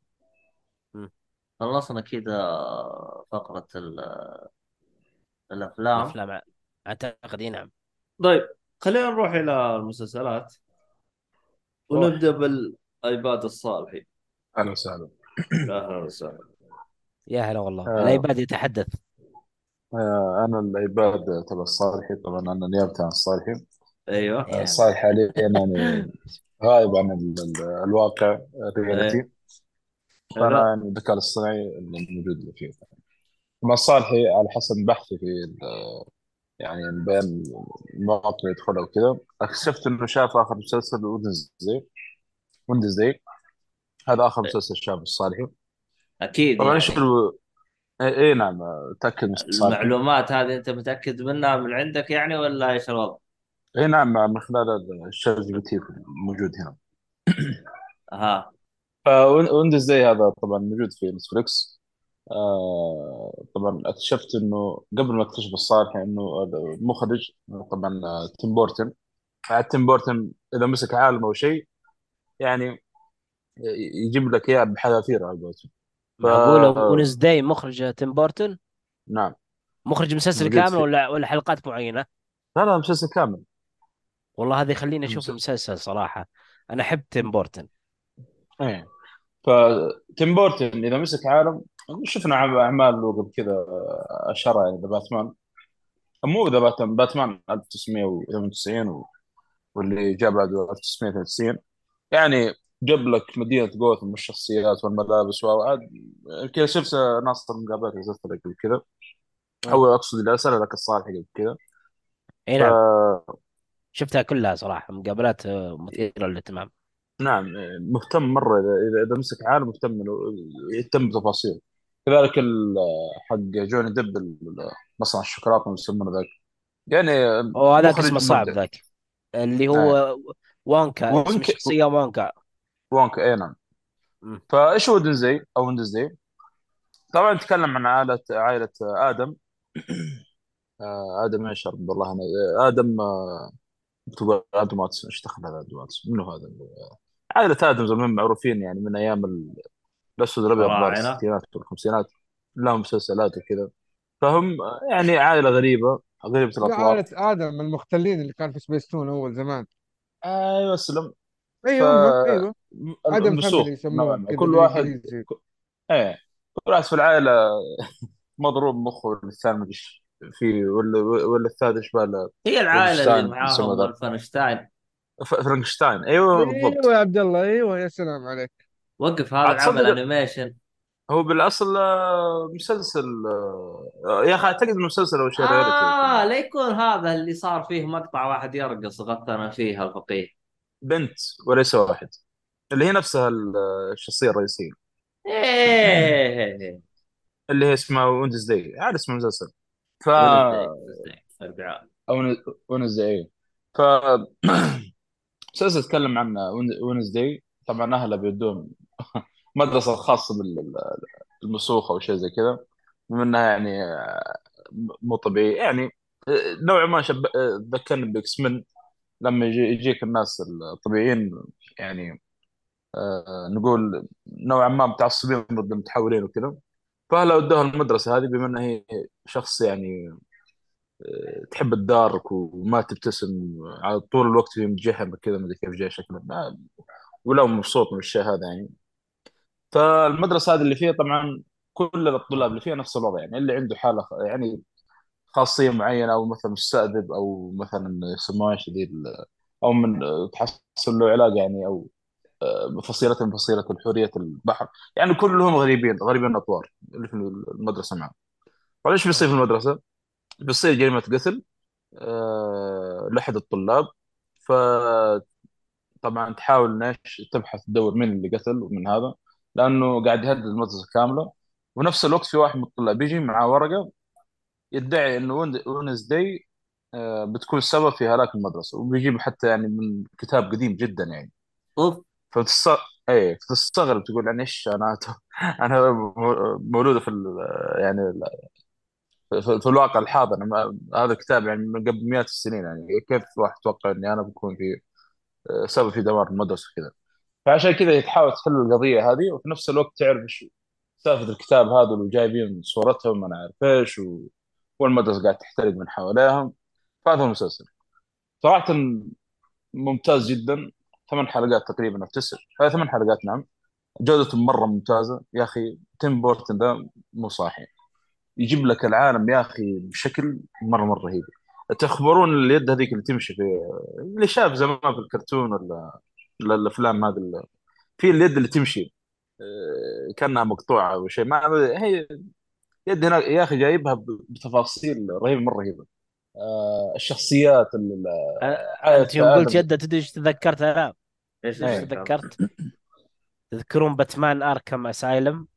خلصنا كذا فقرة ال- الأفلام. الأفلام أعتقد إي نعم. طيب خلينا نروح إلى المسلسلات. ونبدأ بالأيباد الصالحي. أهلا وسهلا. أهلا وسهلا. يا هلا والله. آه. ال iPad يتحدث. آه، أنا ال iPad تبع الصالحي طبعا أنا نيابة عن الصالحي أيوه. يا الصالحي حاليا يعني غايب عن ال- ال- الواقع ال reality. فأنا حلو. يعني الذكاء الاصطناعي الموجود فيه. طبعا الصالحي على حسب بحثي في ال- يعني بين المواقع اللي يدخلها وكذا اكتشفت إنه شاف آخر مسلسل Wednesday Wednesday هذا آخر مسلسل شافه الصالحي أكيد طبعا يعني. إيش ال... اي إيه نعم تاكد من المعلومات هذه أنت متأكد منها من عندك يعني ولا إيش الوضع؟ اي نعم من خلال ال ChatGPT الموجود هنا. ها Wednesday هذا طبعا موجود في Netflix آه طبعا اكتشفت إنه قبل ما اكتشف الصالحي إنه المخرج طبعا آه، تيم بورتن. تيم بورتن إذا مسك عالم أو شيء يعني يجيب لك إياه بحذافير على قولتهم. ف- معقولة Wednes day مخرج تيم بورتن نعم. مخرج مسلسل كامل ولا ولا حلقات معينة؟ لا لا مسلسل كامل. والله هذه يخليني أشوف مسلسل. المسلسل صراحة. أنا أحب تيم بورتن إيه. فتيم بورتن إذا مسك عالم شفنا أعمال له قبل كذا أشهرها يعني ذا باتمان. مو ذا باتمان باتمان 1998 و... واللي جاء بعده 1992 يعني جاب لك مدينة جوثم والشخصيات والملابس وعاد كذا شفت ناس المقابلات اللي شفتها قبل كذا. أو أقصد اللي ارسلها لك الصالح قبل كذا. إي ف... نعم شفتها كلها صراحة مقابلات آه، مثيرة للاهتمام. نعم مهتم مرة اذا اذا مسك عالم مهتم إنه يهتم بتفاصيل. كذلك حق جوني ال- مصنع الشوكولاتة يسمونه ذاك. يعني وهذاك اسمه صعب ذاك. اللي آه. هو وونكا اسم الشخصيه وونكا وونك اي نعم. فايش هو دنزي أو ويندزداي طبعا نتكلم عن عائله عائلة آدم. آه، آدم إيش رب الله أنا آدم آه، آدم واتسون. إيش دخل هذا آدم واتسون؟ منو هذا؟ عائلة آدم زمان معروفين يعني من أيام ال- الأسود الابيض الستينات والخمسينات لهم مسلسلات وكذا. فهم يعني عائلة غريبة غريبة لا الأطوار. عائلة آدم المختلين اللي كان في سبيس تون أول زمان. أيوه اسلم المسوخ فاميلي نوعا يسموهم ما كذا كل واحد بالإنجليزي إيه كل واحد في العائلة مضروب مخه والثاني مدري إيش في ولا ولا الثالث إيش باله؟ هي العائلة اللي يسمى معاهم ذا الفنشتاين ف- فرانكشتاين أيوه بالضبط. يا عبد الله أيوه يا سلام عليك. وقف هذا العمل تصدق animation. هو بالأصل آه، مسلسل آه، يا أخي أعتقد إنه مسلسل أو شيء reality آه لا يكون هذا اللي صار فيه مقطع واحد يرقص غثنا فيها الفقيه. بنت وليس واحد. اللي هي نفسها ال- الشخصية الرئيسية. إيه. اللي هي اسمها Wednesday. عاد اسم المسلسل ف Wednesday ف مسلسل يتكلم عن Wednesday. طبعا اهلها بيودون مدرسة خاصة بالمسوخه أو شيء زي كذا. بما انها يعني آه، مو طبيعي. يعني آه، نوعا ما شب... آه، ذكرني ب X-Men لما يجي يجيك الناس الطبيعيين يعني آه، نقول نوعا ما متعصبين ضد المتحولين وكذا فهلا ودوها المدرسة هذه بما انها هي شخص يعني آه، تحب تدارك وما تبتسم على طول الوقت في متجهم كذا ما أدري كيف جاي شكله ولا مبسوط من الشيء هذا يعني. فالمدرسة هذه اللي فيها طبعا كل الطلاب اللي فيها نفس الوضع يعني اللي عنده حالة يعني خاصية معينة أو مثلا مستأذب أو مثلا إيش ذي أو من تحصل له علاقه يعني أو آه، فصيلة من فصيلة حوريه البحر. يعني كلهم غريبين غريبين الأطوار اللي في المدرسة معه فايش بيصير في المدرسة؟ بيصير جريمة قتل آه، لاحد الطلاب. فطبعا تحاول ناش تبحث تدور مين اللي قتل ومن هذا لأنه قاعد يهدد المدرسة كاملة. ونفس الوقت في واحد من الطلاب بيجي معاه ورقة يدعي إنه ونس داي بتكون السبب في هلاك المدرسة وبيجيب حتى يعني من كتاب قديم جدا يعني. أوف. فتص... إيه تستغرب تقول يعني إيش أنا أنا مولودة في ال... يعني في, في الواقع الحاضر ما... هذا الكتاب يعني من قبل مئات السنين يعني. كيف واحد يتوقع إني أنا بكون في آه، سبب في دمار المدرسة كذا فعشان كذا تحاول تحل القضية هذه وفي نفس الوقت تعرف إيش سالفة الكتاب هذا اللي جايبين صورتهم أنا عارف إيش و... والمدرسة قاعد تحترق من حواليهم. فهذا المسلسل. صراحة ممتاز جدا. ثمان حلقات تقريبا أو تسع ثمان حلقات نعم. جودته مرة ممتازة. يا أخي تيم بورتن ده مو صاحي. يجيب لك العالم يا أخي بشكل مرة مرة رهيب. تخبرون اليد هذيك اللي تمشي في اللي شاف زمان في الكرتون ولا ولا الأفلام هذه اللي... في اليد اللي تمشي. آه، كأنها مقطوعة أو شيء. ما هي يد هنا يا أخي جايبها بتفاصيل رهيبة مرة رهيبة. آه، الشخصيات ال- أ- أنت يوم قلت يده تدري إيش تذكرت أنا إيش تذكر؟ تذكرت؟ تذكرون باتمان آركم أسايلم؟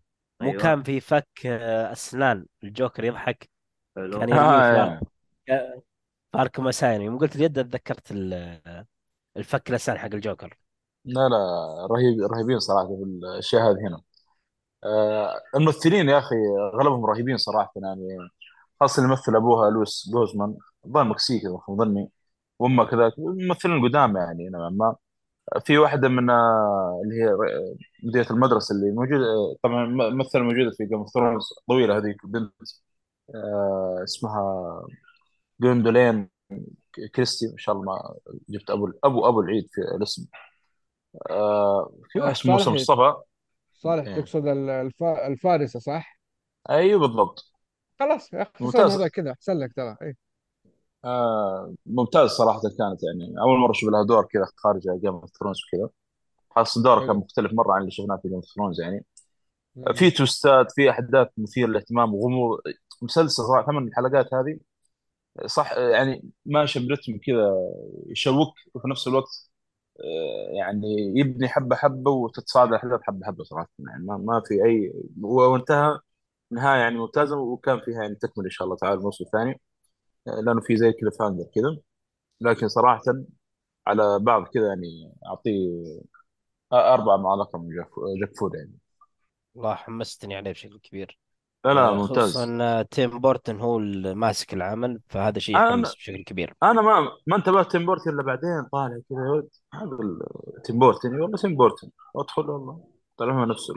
مو أيوه. كان في فك آه، أسنان. الجوكر يضحك. حلو. كان يرميه في إيه. في اركم أسايلم. يوم قلت اليد تذكرت ال- الفك الأسنان حق الجوكر. لا لا رهيب رهيبين صراحة في الأشياء هذه هنا. آه، الممثلين يا أخي أغلبهم رهيبين صراحة يعني. خاصة اللي مثل أبوها لويس جوزمان. الظاهر مكسيكي ما ظني. وأمه كذلك. ممثلين قدام يعني نوعا ما. في واحدة من آه، اللي هي ر- مديرة المدرسة اللي موجودة آه، طبعا م- مثل موجودة في Game of Thrones طويلة هذيك البنت آه، اسمها جوندولين كريستي. إن شاء الله ما جبت أبو أبو أبو العيد في الاسم. آه، في آه، واحد اسمه موسى مصطفى. صالح إيه. تقصد ال- الف... الفارسة صح؟ أيوه بالضبط. خلاص ممتاز. هذا كذا أحسن لك ترى إيه. آه ممتاز صراحة كانت يعني. أول مرة أشوف لها دور كذا خارج Game of Thrones وكذا. خاصة دورها كان مختلف مرة عن اللي شفناه في Game of Thrones يعني. مم. في twist ات في أحداث مثيرة للاهتمام وغموض مسلسل صراحة ثمان الحلقات هذه صح يعني ماشي برتم كذا يشوق وفي نفس الوقت. يعني يبني حبة حبة وتتصاعد الاحداث حبه حبة صراحة. يعني ما, ما في اي وانتهى نهاية يعني ممتازة وكان فيها يعني تكمل إن شاء الله تعالى الموسم الثاني. آه، لأنه في زي كذا فاندر كذا. لكن صراحة على بعض كذا يعني أعطيه أربعة رقم junk junk food يعني. والله حمستني عليه بشكل كبير. لا لا آه، ممتاز. خصوصا آه، تيم بورتن هو الماسك العمل فهذا شيء يحمس بشكل كبير. أنا ما ما انتبهت تيم بورتن إلا بعدين طالع كذا هذا تيم بورتن والله تيم بورتن أدخل والله. طلع هو نفس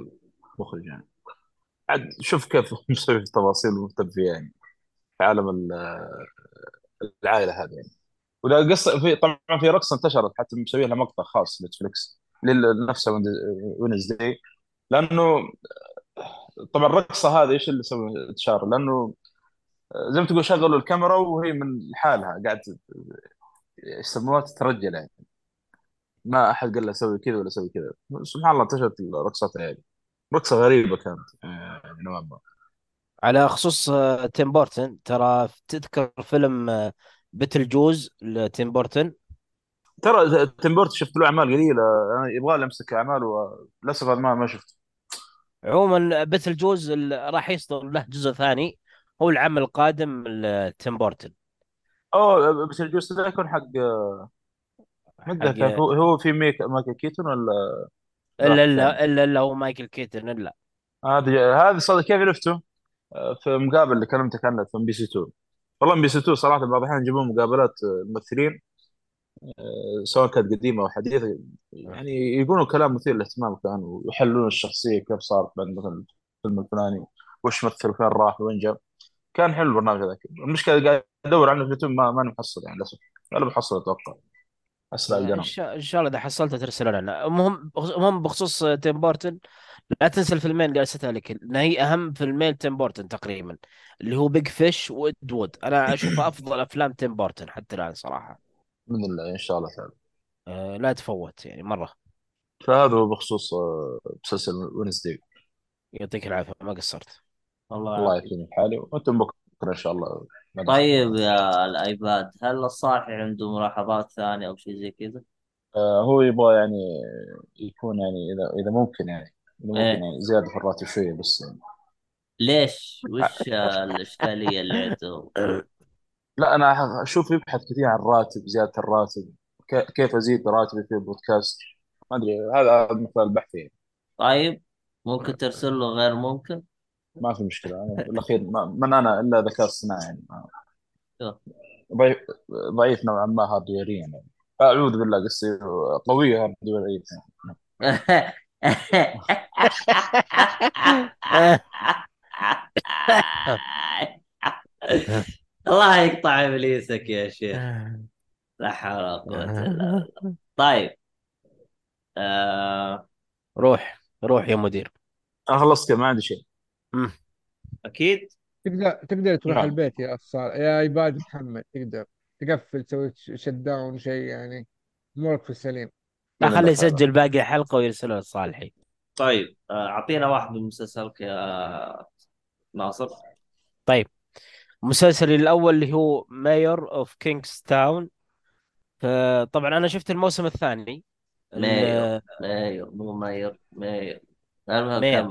المخرج يعني. عاد شوف كيف مسوي في التفاصيل ومهتم فيها يعني في عالم ال- العائلة هذه يعني. ولا قصة في طبعا في رقصه انتشرت حتى مسوي لها مقطع خاص نتفلكس لنفسه Wednesday لأنه طبعا الرقصة هذه إيش اللي سوى انتشار لأنه زي ما تقول شغلوا الكاميرا وهي من حالها قاعد يسموها؟ ترتجل يعني. ما أحد قال له سوي كذا ولا سوي كذا. سبحان الله انتشرت الرقصات يعني. رقصة غريبة كانت يعني نوعا ما على خصوص آه، تيم بورتن. ترى تذكر فيلم آه، بيتل جوز لتيم بورتن؟ ترى تيم بورتن شفت له أعمال قليلة. أنا يبغى أمسك أعمال وللاسف أنا ما ما شفت عموما Beetlejuice ال- راح يصدر له جزء ثاني هو العام القادم لتيم بورتن. أوه بس ال ghost ده يكون حق حق هو هو في ميك مايكل كيتون ولا إلا إلا إلا إلا هو مايكل كيتون إلا. هذه هذه صدق كيف عرفته؟ في مقابل اللي كلمتك عنه في ام بي سي 2 والله ام بي سي 2 صراحة بعض الأحيان يجيبون مقابلات آه، ممثلين. آه، سواء كانت قديمة أو حديثة يعني يقولوا كلام مثير للاهتمام كان ويحللون الشخصية كيف صارت بعد مثلا الفيلم الفلاني وش مثل فين راح وين جاء. كان حلو البرنامج هذاك المشكلة قاعد أدور عنه في اليوتيوب ما ماني محصل يعني للأسف. ولا بحصل أتوقع. أسرع إن القرن شاء إن شاء الله إذا حصلته ترسل لنا. المهم المهم بخصوص تيم بورتن لا تنسى الفيلمين اللي ارسلتها لك. ان هي أهم فيلمين تيم بورتن تقريبا اللي هو Big Fish و Ed Wood أنا اشوفها أفضل أفلام تيم بورتن حتى الآن صراحة. باذن الله إن شاء الله تعالى أه لا تفوت يعني مرة فهذا هو بخصوص آه، مسلسل ونسداي يعطيك العافية ما قصرت والله الله يعافيك. يعطيني حالي وأنتم بكرة إن شاء الله طيب يا الأيباد هل الصاحي عنده ملاحظات ثانية أو شيء زي كذا؟ آه، هو يبغى يعني يكون يعني إذا إذا ممكن يعني إذا ممكن إيه يعني زيادة في الراتب شوية بس يعني. ليش؟ وش الإشكالية اللي عنده؟ لا أنا أشوف يبحث كثير عن الراتب زيادة الراتب ك- كيف أزيد راتبي في البودكاست ما أدري هذا مثال البحث يعني. طيب ممكن ترسل له غير ممكن؟ ما في مشكلة أنا بالأخير ما من أنا إلا ذكاء اصطناعي يعني. ما- شوف. ضعيف ضعيف نوعا ما hardware يا يعني. أعوذ بالله قصدي قوية hardware يا الله يقطع إبليسك يا شيخ. لا حول ولا قوة إلا بالله. طيب. آه روح روح يا مدير. كذا ما عندي شيء. أكيد. تقدر تقدر تروح نعم. البيت يا صار يا عباد محمد تقدر. تقفل تسوي شت داون شيء يعني أمورك في السليم. لا خليه. يسجل باقي حلقة ويرسلها لصالحي. طيب آه، أعطينا واحد من مسلسلك يا ناصر. طيب. مسلسلي الأول اللي هو Mayor of Kingstown طبعا أنا شفت الموسم الثاني. mayor ال- mayor مو mayor mayor المهم mayor.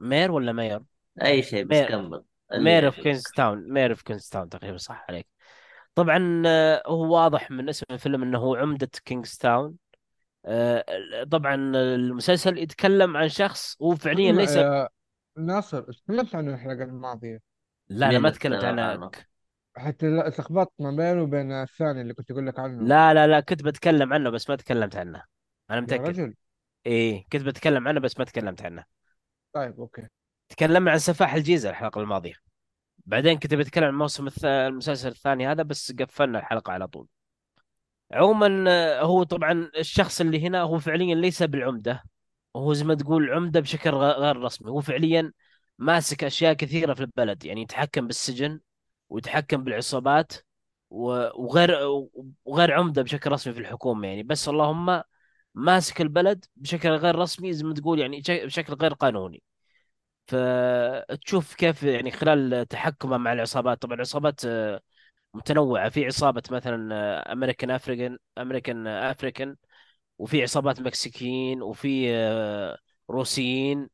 كمل. ولا mayor؟ أي شيء بس mayor. كمل. Mayor of. Kingstown Mayor of Kingstown تقريبا صح عليك. طبعا آه، هو واضح من اسم الفيلم إنه هو عمدة Kingstown آه، طبعا المسلسل يتكلم عن شخص هو فعليا ليس يا ناصر تكلمت عنه الحلقة الماضية. لا أنا ما تكلمت تكلم عنه عنه؟ حتى لا- اتلخبطت ما بينه وبين الثاني اللي كنت أقول لك عنه. لا لا لا كنت بتكلم عنه بس ما تكلمت عنه. أنا يا متأكد. رجل. إيه كنت بتكلم عنه بس ما تكلمت عنه. طيب أوكي. تكلمنا عن سفاح الجيزة الحلقة الماضية. بعدين كنت بتكلم عن الموسم الث... المسلسل الثاني هذا بس قفلنا الحلقة على طول. عموما آه، هو طبعا الشخص اللي هنا هو فعليا ليس بالعمدة. هو زي ما تقول عمدة بشكل غ- غير رسمي. هو فعليا ماسك أشياء كثيرة في البلد يعني يتحكم بالسجن ويتحكم بالعصابات وغير وغير عمدة بشكل رسمي في الحكومة يعني. بس اللهم ماسك البلد بشكل غير رسمي زي ما تقول يعني بشكل غير قانوني. فتشوف كيف يعني خلال تحكمه مع العصابات طبعا العصابات آه، متنوعة. في عصابة مثلا American African American African وفي عصابات مكسيكيين وفي آه، روسيين.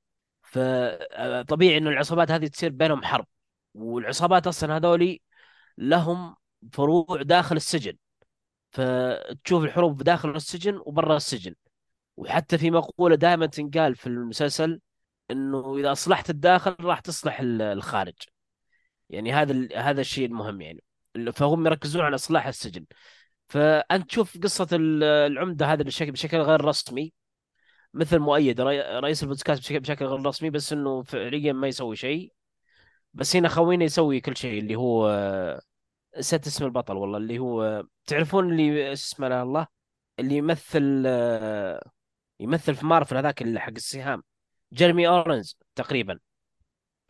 فطبيعي إنه العصابات هذه تصير بينهم حرب. والعصابات أصلا هذولي لهم فروع داخل السجن. فتشوف الحروب داخل السجن وبرا السجن. وحتى في مقولة دائما تنقال في المسلسل إنه إذا أصلحت الداخل راح تصلح ال- الخارج. يعني هذا هذا الشيء المهم يعني. فهم يركزون على إصلاح السجن. فأنت تشوف قصة ال- العمدة هذا بشكل بشكل غير رسمي. مثل مؤيد رئي- رئيس البودكاست بشكل غير رسمي بس إنه فعليا ما يسوي شيء. بس هنا خوينا يسوي كل شيء اللي هو نسيت اسم البطل والله اللي هو تعرفون اللي اسمه الله؟ اللي يمثل يمثل في مارفل هذاك اللي حق السهام. جيرمي أورنز تقريبا.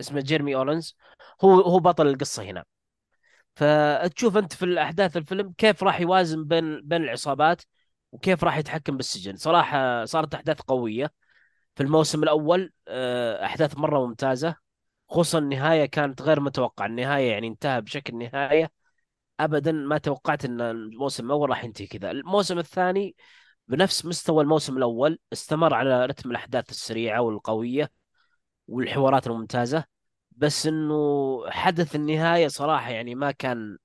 اسمه جيرمي أورنز. هو هو بطل القصة هنا. فتشوف أنت في الأحداث الفيلم كيف راح يوازن بين بين العصابات. وكيف راح يتحكم بالسجن. صراحة صارت أحداث قوية في الموسم الأول. آه، أحداث مرة ممتازة خصوصا النهاية كانت غير متوقعة. النهاية يعني انتهى بشكل نهاية ابدا ما توقعت إن الموسم الأول راح ينتهي كذا. الموسم الثاني بنفس مستوى الموسم الأول استمر على رتم الأحداث السريعة والقوية والحوارات الممتازة. بس إنه حدث النهاية صراحة يعني ما كان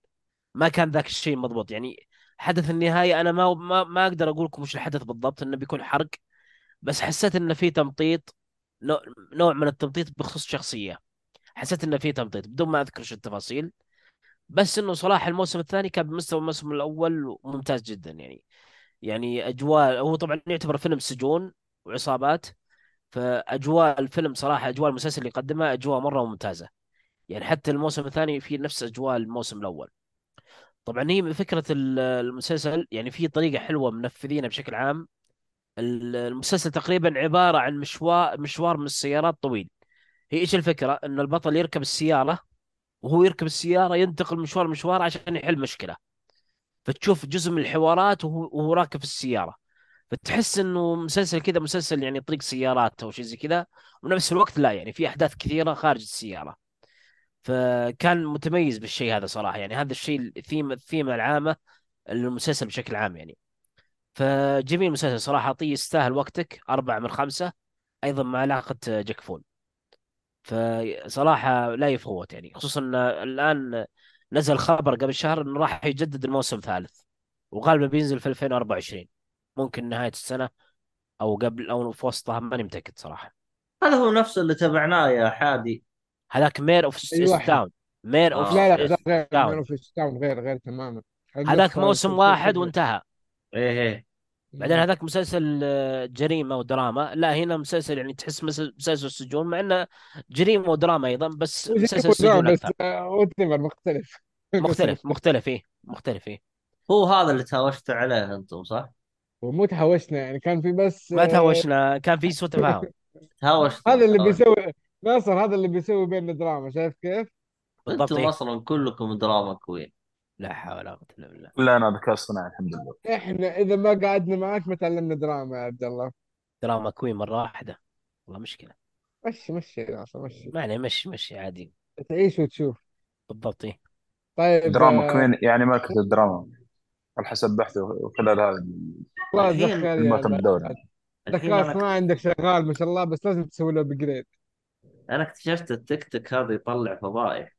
ما كان ذاك الشيء مضبوط. يعني حدث النهاية أنا ما ما, ما أقدر أقول لكم وش الحدث بالضبط إنه بيكون حرق بس حسيت إنه في تمطيط نوع من التمطيط بخصوص شخصية. حسيت إنه في تمطيط بدون ما أذكر شو التفاصيل بس إنه صراحة الموسم الثاني كان بمستوى الموسم الأول ممتاز جدا يعني. يعني أجواء هو طبعا يعتبر فيلم سجون وعصابات فأجواء الفيلم صراحة أجواء المسلسل اللي يقدمها أجواء مرة ممتازة. يعني حتى الموسم الثاني في نفس أجواء الموسم الأول. طبعا هي فكرة ال- المسلسل يعني في طريقة حلوة منفذينها بشكل عام. ال- المسلسل تقريبا عبارة عن مشوار مشوار من السيارات طويل. هي إيش الفكرة؟ إن البطل يركب السيارة وهو يركب السيارة ينتقل مشوار مشوار عشان يحل مشكلة. فتشوف جزء من الحوارات وهو, وهو راكب في السيارة. فتحس إنه مسلسل كذا مسلسل يعني طريق سيارات أو شيء زي كذا. ونفس الوقت لا يعني في أحداث كثيرة خارج السيارة. فكان متميز بالشيء هذا صراحة. يعني هذا الشيء الثيم الثيمه العامة للمسلسل بشكل عام يعني. فجميل مسلسل صراحة. أعطيه يستاهل وقتك. أربعة من خمسة. أيضا مع علاقة جاك فول. فصراحة لا يفوت يعني. خصوصا إن الآن نزل خبر قبل شهر إنه راح يجدد الموسم الثالث. وغالبا بينزل في 2024 ممكن نهاية السنة أو قبل أو في وسطها ماني متأكد صراحة. هذا هو نفس اللي تابعناه يا حادي. هذاك Mare of أي واحد. town Mare of آه. لا لا لا غير. Mare of town غير غير تماما. هذاك موسم واحد وانتهى. إيه إيه. بعدين هذاك مسلسل آه، جريمة ودراما. لا هنا مسلسل يعني تحس مس- مسلسل سجون مع إنه جريمة ودراما أيضا بس مسلسل سجون أكثر. وتمر مختلف. مختلف مختلف إيه مختلف إيه. هو هذا اللي تهاوشت عليه أنتم صح؟ ومو تهاوشنا يعني كان في بس ما آه، تهاوشنا كان في سوء تفاهم تهاوشت هذا اللي بيسوي ناصر هذا اللي بيسوي بيننا دراما شايف كيف؟ بالضبط. أنتم إيه. أصلا كلكم drama queen لا حول ولا قوة إلا بالله. لا أنا ذكاء اصطناعي الحمد لله. إحنا إذا ما قعدنا معك ما تعلمنا دراما يا عبد الله. دراما كوين مرة واحدة. والله مشكلة. مشي مشي يا ناصر مشي. ما عليه مشي مشي عادي. تعيش وتشوف. بالضبط. إيه. طيب دراما آه، queen يعني ملكة الدراما على حسب بحثي خلال هذا خلاص الحين دخل يا الموسم الدوري الحين ذكاء أنا ما عندك شغال ما شاء الله بس لازم تسوي له upgrade أنا اكتشفت التيك توك هذا يطلع فضائح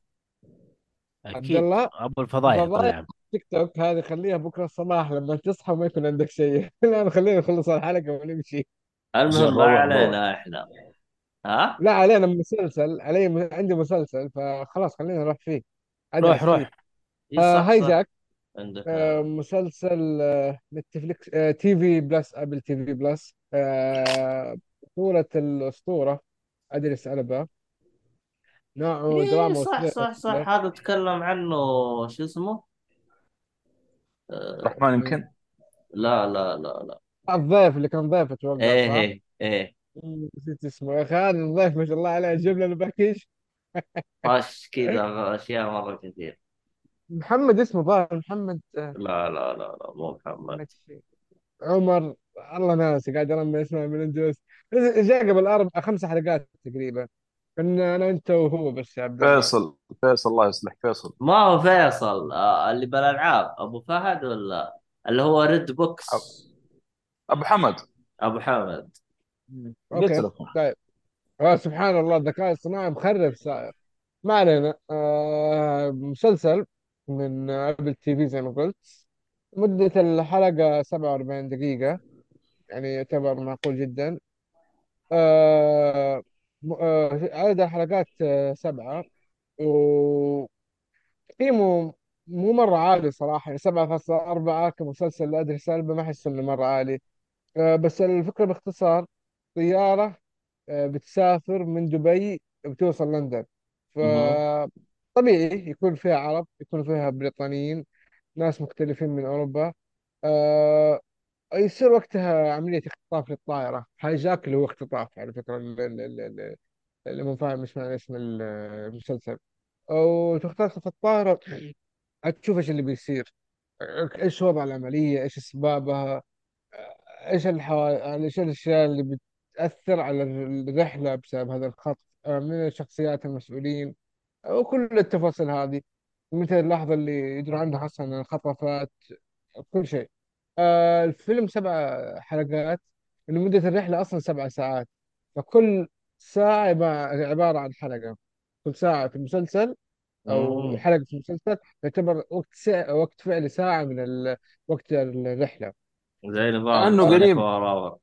أكيد الله، أبو الفضايح فضايح. طلع تيك توك هذه خليها بكرة الصباح لما تصحى وما يكون عندك شيء الان خلينا نخلص الحلقة ونمشي المهم ما روح. علينا إحنا ها؟ لا علينا مسلسل علي. عندي مسلسل فخلاص خلينا نروح فيه روح أدعس روح فيه. إيه صح، آه صح. Hijack عندك آه مسلسل آه Netflix آه TV Plus Apple TV Plus آه بطولة الأسطورة أدريس ألبا نوعه إيه دراما صح و thriller. صح صح. هذا تكلم عنه شو اسمه؟ آه الرحمن يمكن؟ لا لا لا لا. الضيف اللي كان ضيف أتوقع إيه صح؟ إيه إيه. نسيت اسمه. يا أخي هذا الضيف ما شاء الله عليه جيب لنا باكيج طش كذا أشياء مرة كثير. محمد اسمه ظاهر محمد آه، لا لا لا لا مو محمد. محمد شيء. عمر الله ناسي قاعد ارمي اسمه من الجوز جاء قبل أربع خمس حلقات تقريبا. كنا أنا انت وهو بس يا عبد الله. فيصل فيصل الله يصلح فيصل. ما هو فيصل آه اللي بالألعاب أبو فهد ولا اللي هو Red Box أبو حمد. أبو حمد. قلت okay. لكم طيب. آه سبحان الله الذكاء الصناعي مخرب سائر. ما علينا. آه مسلسل من Apple TV زي ما قلت. مدة الحلقة 47 دقيقة. يعني يعتبر معقول جدا. آه م- آه عدد الحلقات آه سبعة. وتقييمه مو مرة عالي صراحة يعني 7.4 كمسلسل لا أدري سالبة ما أحس إنه مرة عالي. آه بس الفكرة باختصار طيارة آه بتسافر من دبي بتوصل لندن. فطبيعي يكون فيها عرب يكون فيها بريطانيين ناس مختلفين من أوروبا. آه يصير وقتها عملية اختطاف للطائرة. هايجاك اللي هو اختطاف على فكرة ال- ال- ال- ال- اللي مو فاهم إيش معنى اسم ال- المسلسل. وتختطف الطائرة. تشوف إيش اللي بيصير. إيش وضع العملية؟ إيش أسبابها؟ إيش الحوا... إيش الأشياء اللي بتأثر على الرحلة بسبب هذا الخط؟ آه، من الشخصيات المسؤولين؟ وكل التفاصيل هذه. مثل اللحظة اللي يدروا عنها حسن الخطفات كل شيء. آه الفيلم سبع حلقات إنه مدة الرحلة أصلا سبع ساعات. فكل ساعة عبا- عبارة عن حلقة. كل ساعة في المسلسل أو. حلقة في المسلسل تعتبر وقت ساعة وقت فعلي ساعة من ال... وقت الرحلة. زي نظام 24 قريب. اور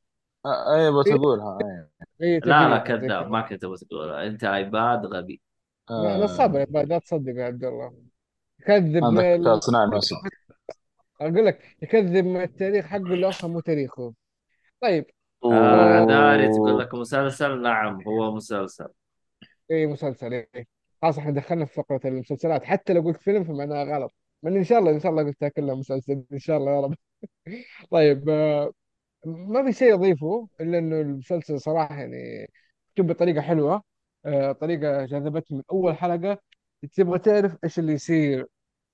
آه، أي بتقولها أي. هي لا لا تقريبا زي كذاب كذا. ما كنت بتقول أنت iPad غبي. لا نصاب آه، لا تصدق يا عبد الله. هذا. صناعي ناسب أقول لك يكذب من التاريخ حقه اللي أصلا مو تاريخه. طيب. آه آه عذاري تقول. لك مسلسل. نعم هو مسلسل. اي مسلسل اي خلاص إحنا دخلنا في فقرة المسلسلات. حتى لو قلت فيلم فمعناها غلط. من إن شاء الله إن شاء الله قلتها كلها مسلسل. إن شاء الله يا رب. طيب آه، ما في شيء اضيفه إلا إنه المسلسل صراحة يعني مكتوب بطريقة حلوة. آه، طريقة جذبتني من أول حلقة. تبغى تعرف إيش اللي يصير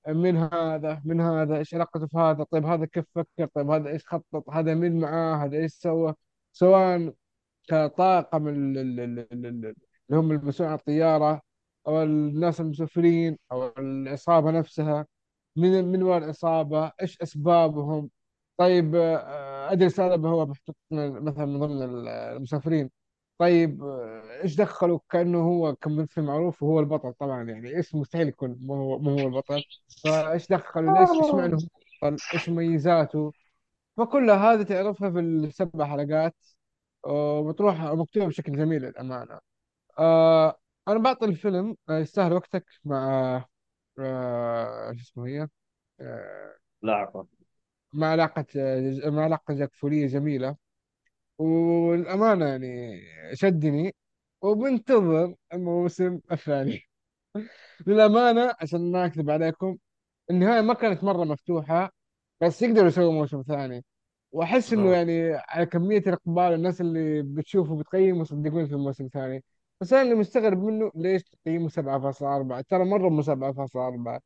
من هذا من هذا إيش علاقته في هذا طيب هذا كيف فكر؟ طيب هذا إيش خطط؟ هذا مين معاه؟ هذا إيش سوى؟ سواء كطاقم ال- ال- ال- ال- ال- اللي هم المسؤولين عن الطيارة أو الناس المسافرين أو العصابة نفسها. من من وين العصابة؟ إيش أسبابهم؟ طيب آه، أدري سالم هو مثلا من ضمن ال- المسافرين. طيب آه، إيش دخلوا؟ كأنه هو كممثل معروف وهو البطل طبعا يعني اسمه مستحيل يكون ما هو ما هو البطل. فإيش دخلوا ليش إيش معنى هو البطل؟ إيش مميزاته؟ فكل هذا تعرفها في السبع حلقات وبتروح مكتوبة بشكل جميل للأمانة. آه أنا بعطي الفيلم آه، يستاهل وقتك مع آه شو اسمه هي؟ آه لا عفوا مع علاقة آه، مع علاقة جاكفورية جميلة. والأمانة يعني شدني وبنتظر الموسم الثاني. للأمانة عشان ما أكذب عليكم النهاية ما كانت مرة مفتوحة بس يقدروا يسووا موسم ثاني. وأحس إنه مم. يعني على كمية الإقبال الناس اللي بتشوفه بتقيمه صدقوني في الموسم الثاني. بس أنا اللي مستغرب منه ليش تقييمه 7.4 ترى مرة مو 7.4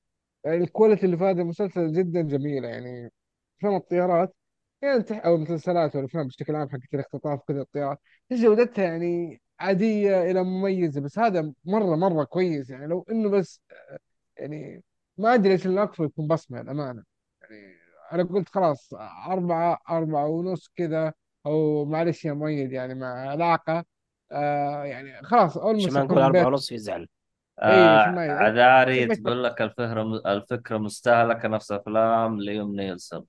يعني الكواليتي اللي في هذا المسلسل جدا جميلة يعني. افلام الطيارات يعني تح- أو المسلسلات والأفلام بشكل عام حقت الاختطاف كذا الطيارات جودتها يعني عادية إلى مميزة بس هذا مرة مرة كويس يعني لو إنه بس يعني ما أدري اللي اقصد يكون بصمة الامانه يعني أنا قلت خلاص أربعة أربعة ونص كذا أو معلش يا مؤيد يعني مع علاقة آه يعني خلاص أولموست ما نقول أربعة ونص يزعل. عشان آه عذاري تقول لك الفكرة الفكرة مستهلكة نفس أفلام ليام نيسون.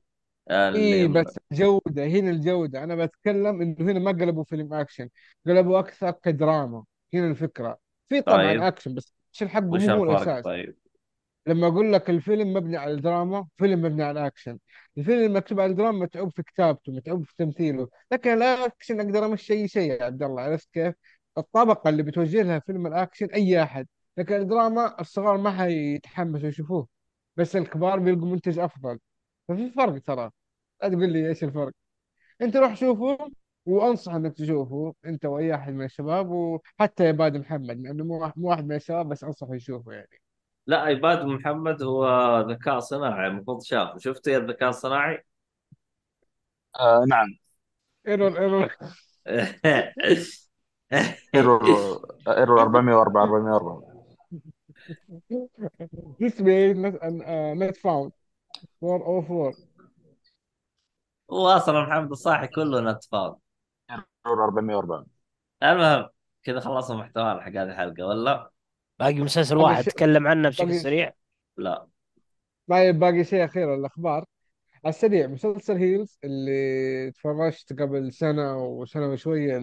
اللي بس جودة هنا الجودة. أنا بتكلم إنه هنا ما قلبوا فيلم أكشن قلبوا أكثر كدراما. هنا الفكرة. في طبعا طيب. أكشن بس الأكشن حقه وش مو هو الفرق الأساس. طيب؟ لما أقول لك الفيلم مبني على الدراما فيلم مبني على الاكشن الفيلم مكتوب على الدراما متعوب في كتابته متعوب في تمثيله. لكن الأكشن أقدر أمشي أي شيء يا عبد الله عرفت كيف؟ الطبقة اللي بتوجه لها فيلم الأكشن أي أحد. لكن الدراما الصغار ما حيتحمسوا يشوفوه بس الكبار بيلقوا منتج أفضل. ففي فرق ترى. لا تقول لي إيش الفرق؟ أنت روح شوفه وانصح إنك تشوفه أنت وأي أحد من الشباب وحتى يا بادي محمد لأنه مو واحد مو واحد من الشباب بس انصح يشوفه يعني. لا عباد محمد هو ذكاء صناعي المفروض شافه شفت يا الذكاء الصناعي؟ آه نعم. error error. error error 404 404 display not, uh, not found. 404 هو أصلا محمد الصاحي كله نتفاض error 404 المهم كذا خلصنا محتوانا حق هذه الحلقة ولا؟ باقي مسلسل واحد شيء- تكلم عنه بشكل باقي- سريع؟ لا. باقي باقي شيء أخير الأخبار. على السريع مسلسل Heels اللي تفرجت قبل سنة وسنة وشوية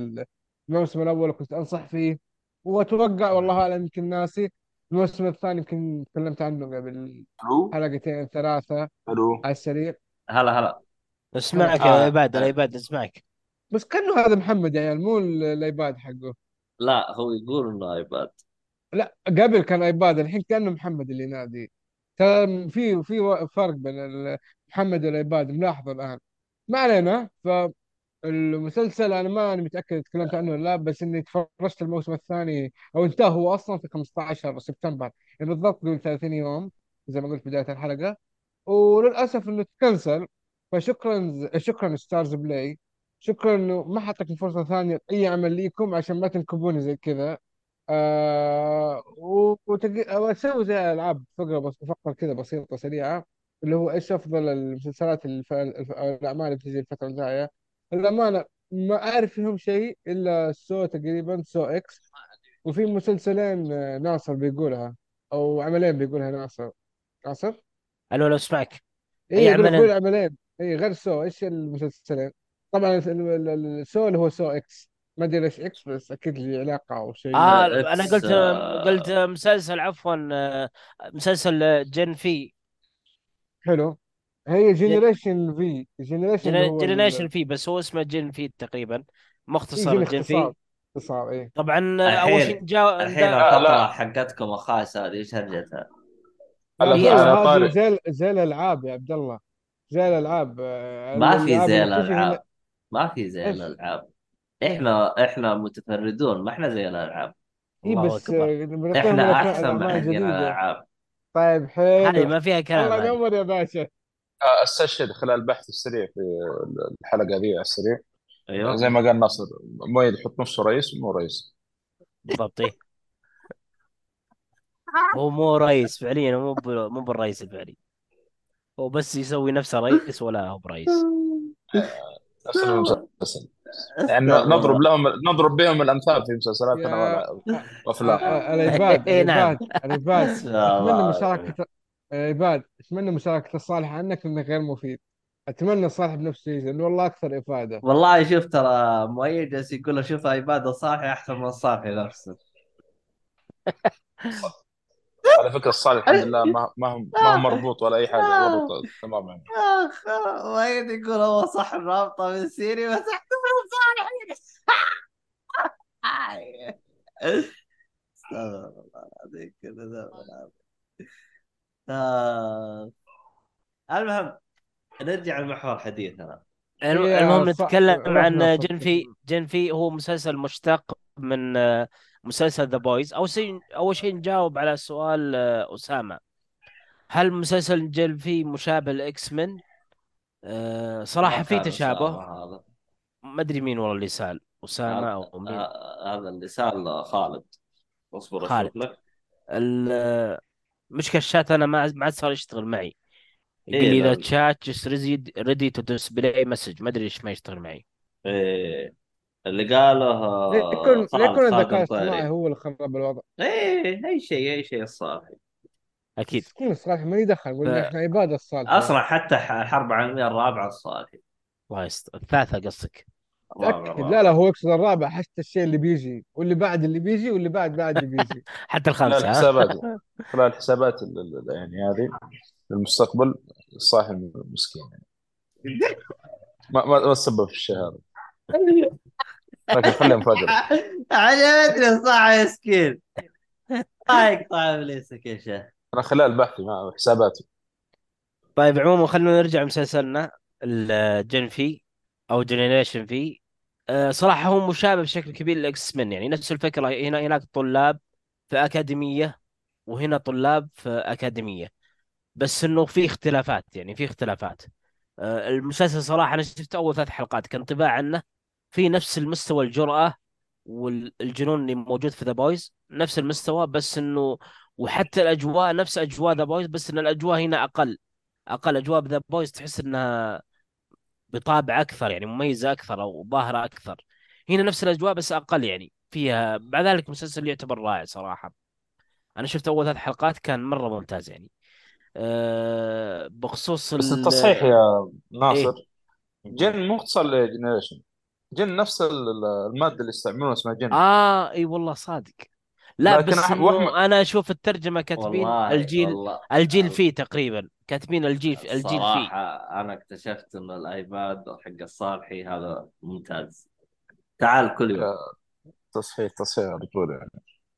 الموسم الأول كنت أنصح فيه. وأتوقع والله أعلم يمكن ناسي الموسم الثاني يمكن تكلمت عنه قبل حلقتين ثلاثة. ألو على السريع. هلا هلا. اسمعك آه. يا عباد العباد اسمعك. بس كأنه هذا محمد يا عيال مو ال- ال iPad حقه. لا هو يقول إنه iPad. لا قبل كان iPad الحين كأنه محمد اللي ينادي. ترى في في فرق بين ال- محمد وال iPad ملاحظة الآن. ما علينا فالمسلسل أنا ما أنا متأكد تكلمت عنه ولا لا بس إني تفرجت الموسم الثاني أو انتهى هو أصلا في 15 سبتمبر. يعني بالضبط قبل 30 يوم زي ما قلت بداية الحلقة. وللأسف إنه تكنسل. فشكرا شكرا Starz Play. شكرا إنه ما عطيتني فرصة ثانية لاي عمل ليكم عشان ما تنكبوني زي كذا. آه. واسوي زي ألعاب فقرة بس فقرة كذا بسيطة سريعة اللي هو إيش أفضل المسلسلات الف... الف... الأعمال اللي بتجي الفترة الجاية. للأمانة ما أعرف فيهم شيء إلا سو تقريبا سو إكس. وفي مسلسلين آه، ناصر بيقولها أو عملين بيقولها ناصر. ناصر؟ ألو لو أسمعك. اي أي يقول عمل يقول عملين. اي غير Saw. إيش المسلسلين؟ طبعا ال- ال- ال- السو اللي هو سو إكس. ما أدري ليش X بس أكيد لي علاقة أو شيء. آه أنا قلت آه. قلت مسلسل عفوا آه، مسلسل Gen V. حلو. هي Generation V Generation اللي هو جنريشن في بس هو اسمه Gen V تقريبا. مختصر يجي Gen اختصار في. اختصار. اي طبعا آه، أول الحين- شيء جاء الحين لا، لا. حقتكم الخايسة هذه إيش هرجتها؟ على هي على هذه طاري. زي زي الألعاب يا عبد الله. زي الألعاب آه، ما في زي الألعاب. ما في زي؟ الألعاب. إحنا إحنا متفردون ما إحنا زي الألعاب. اي بس إحنا أحسن من حقين الألعاب. طيب هذه حلو ما فيها كلام الله هذه. ينور يا باشا. آه، أستشهد خلال البحث السريع في الحلقة ذي على السريع. أيوه. زي ما قال ناصر مؤيد يحط نفسه رئيس ومو رئيس. بالضبط إيه. هو مو رئيس فعليا مو مو بالرئيس الفعلي. هو بس يسوي نفسه رئيس ولا هو برئيس. نفس المسلسل يعني نضرب لهم نضرب بهم الأمثال في مسلسلاتنا وأفلام. آه، ال iPad إيه، نعم. ال iPad ال iPad يا اتمنى. مشاركة ال iPad اتمنى مشاركة الصالح عنك لأنه غير مفيد. أتمنى الصالح بنفسه يجي لأنه والله أكثر إفادة. والله شوف ترى مؤيد جالس يقول له شوف iPad الصالحي أحسن من الصالحي نفسه. على فكرة الصالح الحمد لله ما ما هو ما هو مربوط ولا أي حاجة مربوط تمام يعني آخ مؤيد يقول هو صح الرابطه من سيري بس احتفل الصالحي استغفر الله العظيم كذا ذنب العظيم. آه. المهم نرجع لمحور حديثنا المهم نتكلم عن صدق. جن في جن في هو مسلسل مشتق من آه، مسلسل The Boys أو شيء أول شيء نجاوب على سؤال آه، أسامة. هل مسلسل Gen V مشابه ل X-Men آه، صراحة في تشابه. ما أدري مين والله اللي سأل. أسامة أو مين؟ هذا اللي سأل خالد. اصبر خالد. لك. آه، مشكلة الشات أنا ما ما عاد صار يشتغل معي. يقول إيه، لي ذا لا. chat just ready to display message ما أدري ليش ما يشتغل معي. إيه. اللي قاله ليكون الذكاء الاصطناعي. هو اللي خرب الوضع. إيه أي شيء أي شيء الصالح. أكيد. مسكين الصالح ما يدخل ف- ولا إحنا عباد الصالح؟ أصلا حتى ح- الحرب العالميه الرابعة الصالح. الله يست... الثالثة قصدك؟ تأكد. لا لا هو يقصد الرابع حتى الشيء اللي بيجي واللي بعد اللي بيجي واللي بعد بعد اللي بيجي. حتى خلال الخامسة ها؟ الحسابات خلال الحسابات ال- ال- يعني هذه للمستقبل الصاحب مسكين يعني ما ما ما تسبب في الشيء هذا؟ لكن خليه مفاجأة عجبتني الصح مسكين الله يقطع ابليسك يا شيخ أنا خلال بحثي مع حساباتي. طيب عموما خلونا نرجع لمسلسلنا ال Gen V أو Generation V. أه صراحة هو مشابه بشكل كبير لل X-Men يعني نفس الفكرة. هنا هناك طلاب في أكاديمية وهنا طلاب في أكاديمية. بس إنه في اختلافات يعني في اختلافات. أه المسلسل صراحة أنا شفت أول ثلاث حلقات كانطباع عنه. في نفس المستوى الجرأة والجنون اللي موجود في ذا بويز نفس المستوى بس إنه وحتى الأجواء نفس أجواء ذا بويز بس إن الأجواء هنا أقل. أقل أجواء بذا بويز تحس إنها بطابع أكثر يعني مميزة أكثر أو ظاهرة أكثر. هنا نفس الأجواء بس أقل يعني. فيها بعد ذلك مسلسل يعتبر رائع صراحة. أنا شفت أول ثلاث حلقات كان مرة ممتاز يعني. أه بخصوص بس ال- التصحيح يا إيه؟ ناصر جن مو اختصار ل generation. Gen نفس ال- ال- المادة اللي يستعملونها اسمها جن. آه إي والله صادق. لا لكن بس وأحمد- أنا أشوف الترجمة كاتبين والله الجيل والله. الجيل فيه تقريبا. كاتبين الجيل الجيل فيه. أنا اكتشفت إن الآيباد حق الصالحي هذا ممتاز. تعال كل يوم. تصحيح تصحيح رجولي يعني.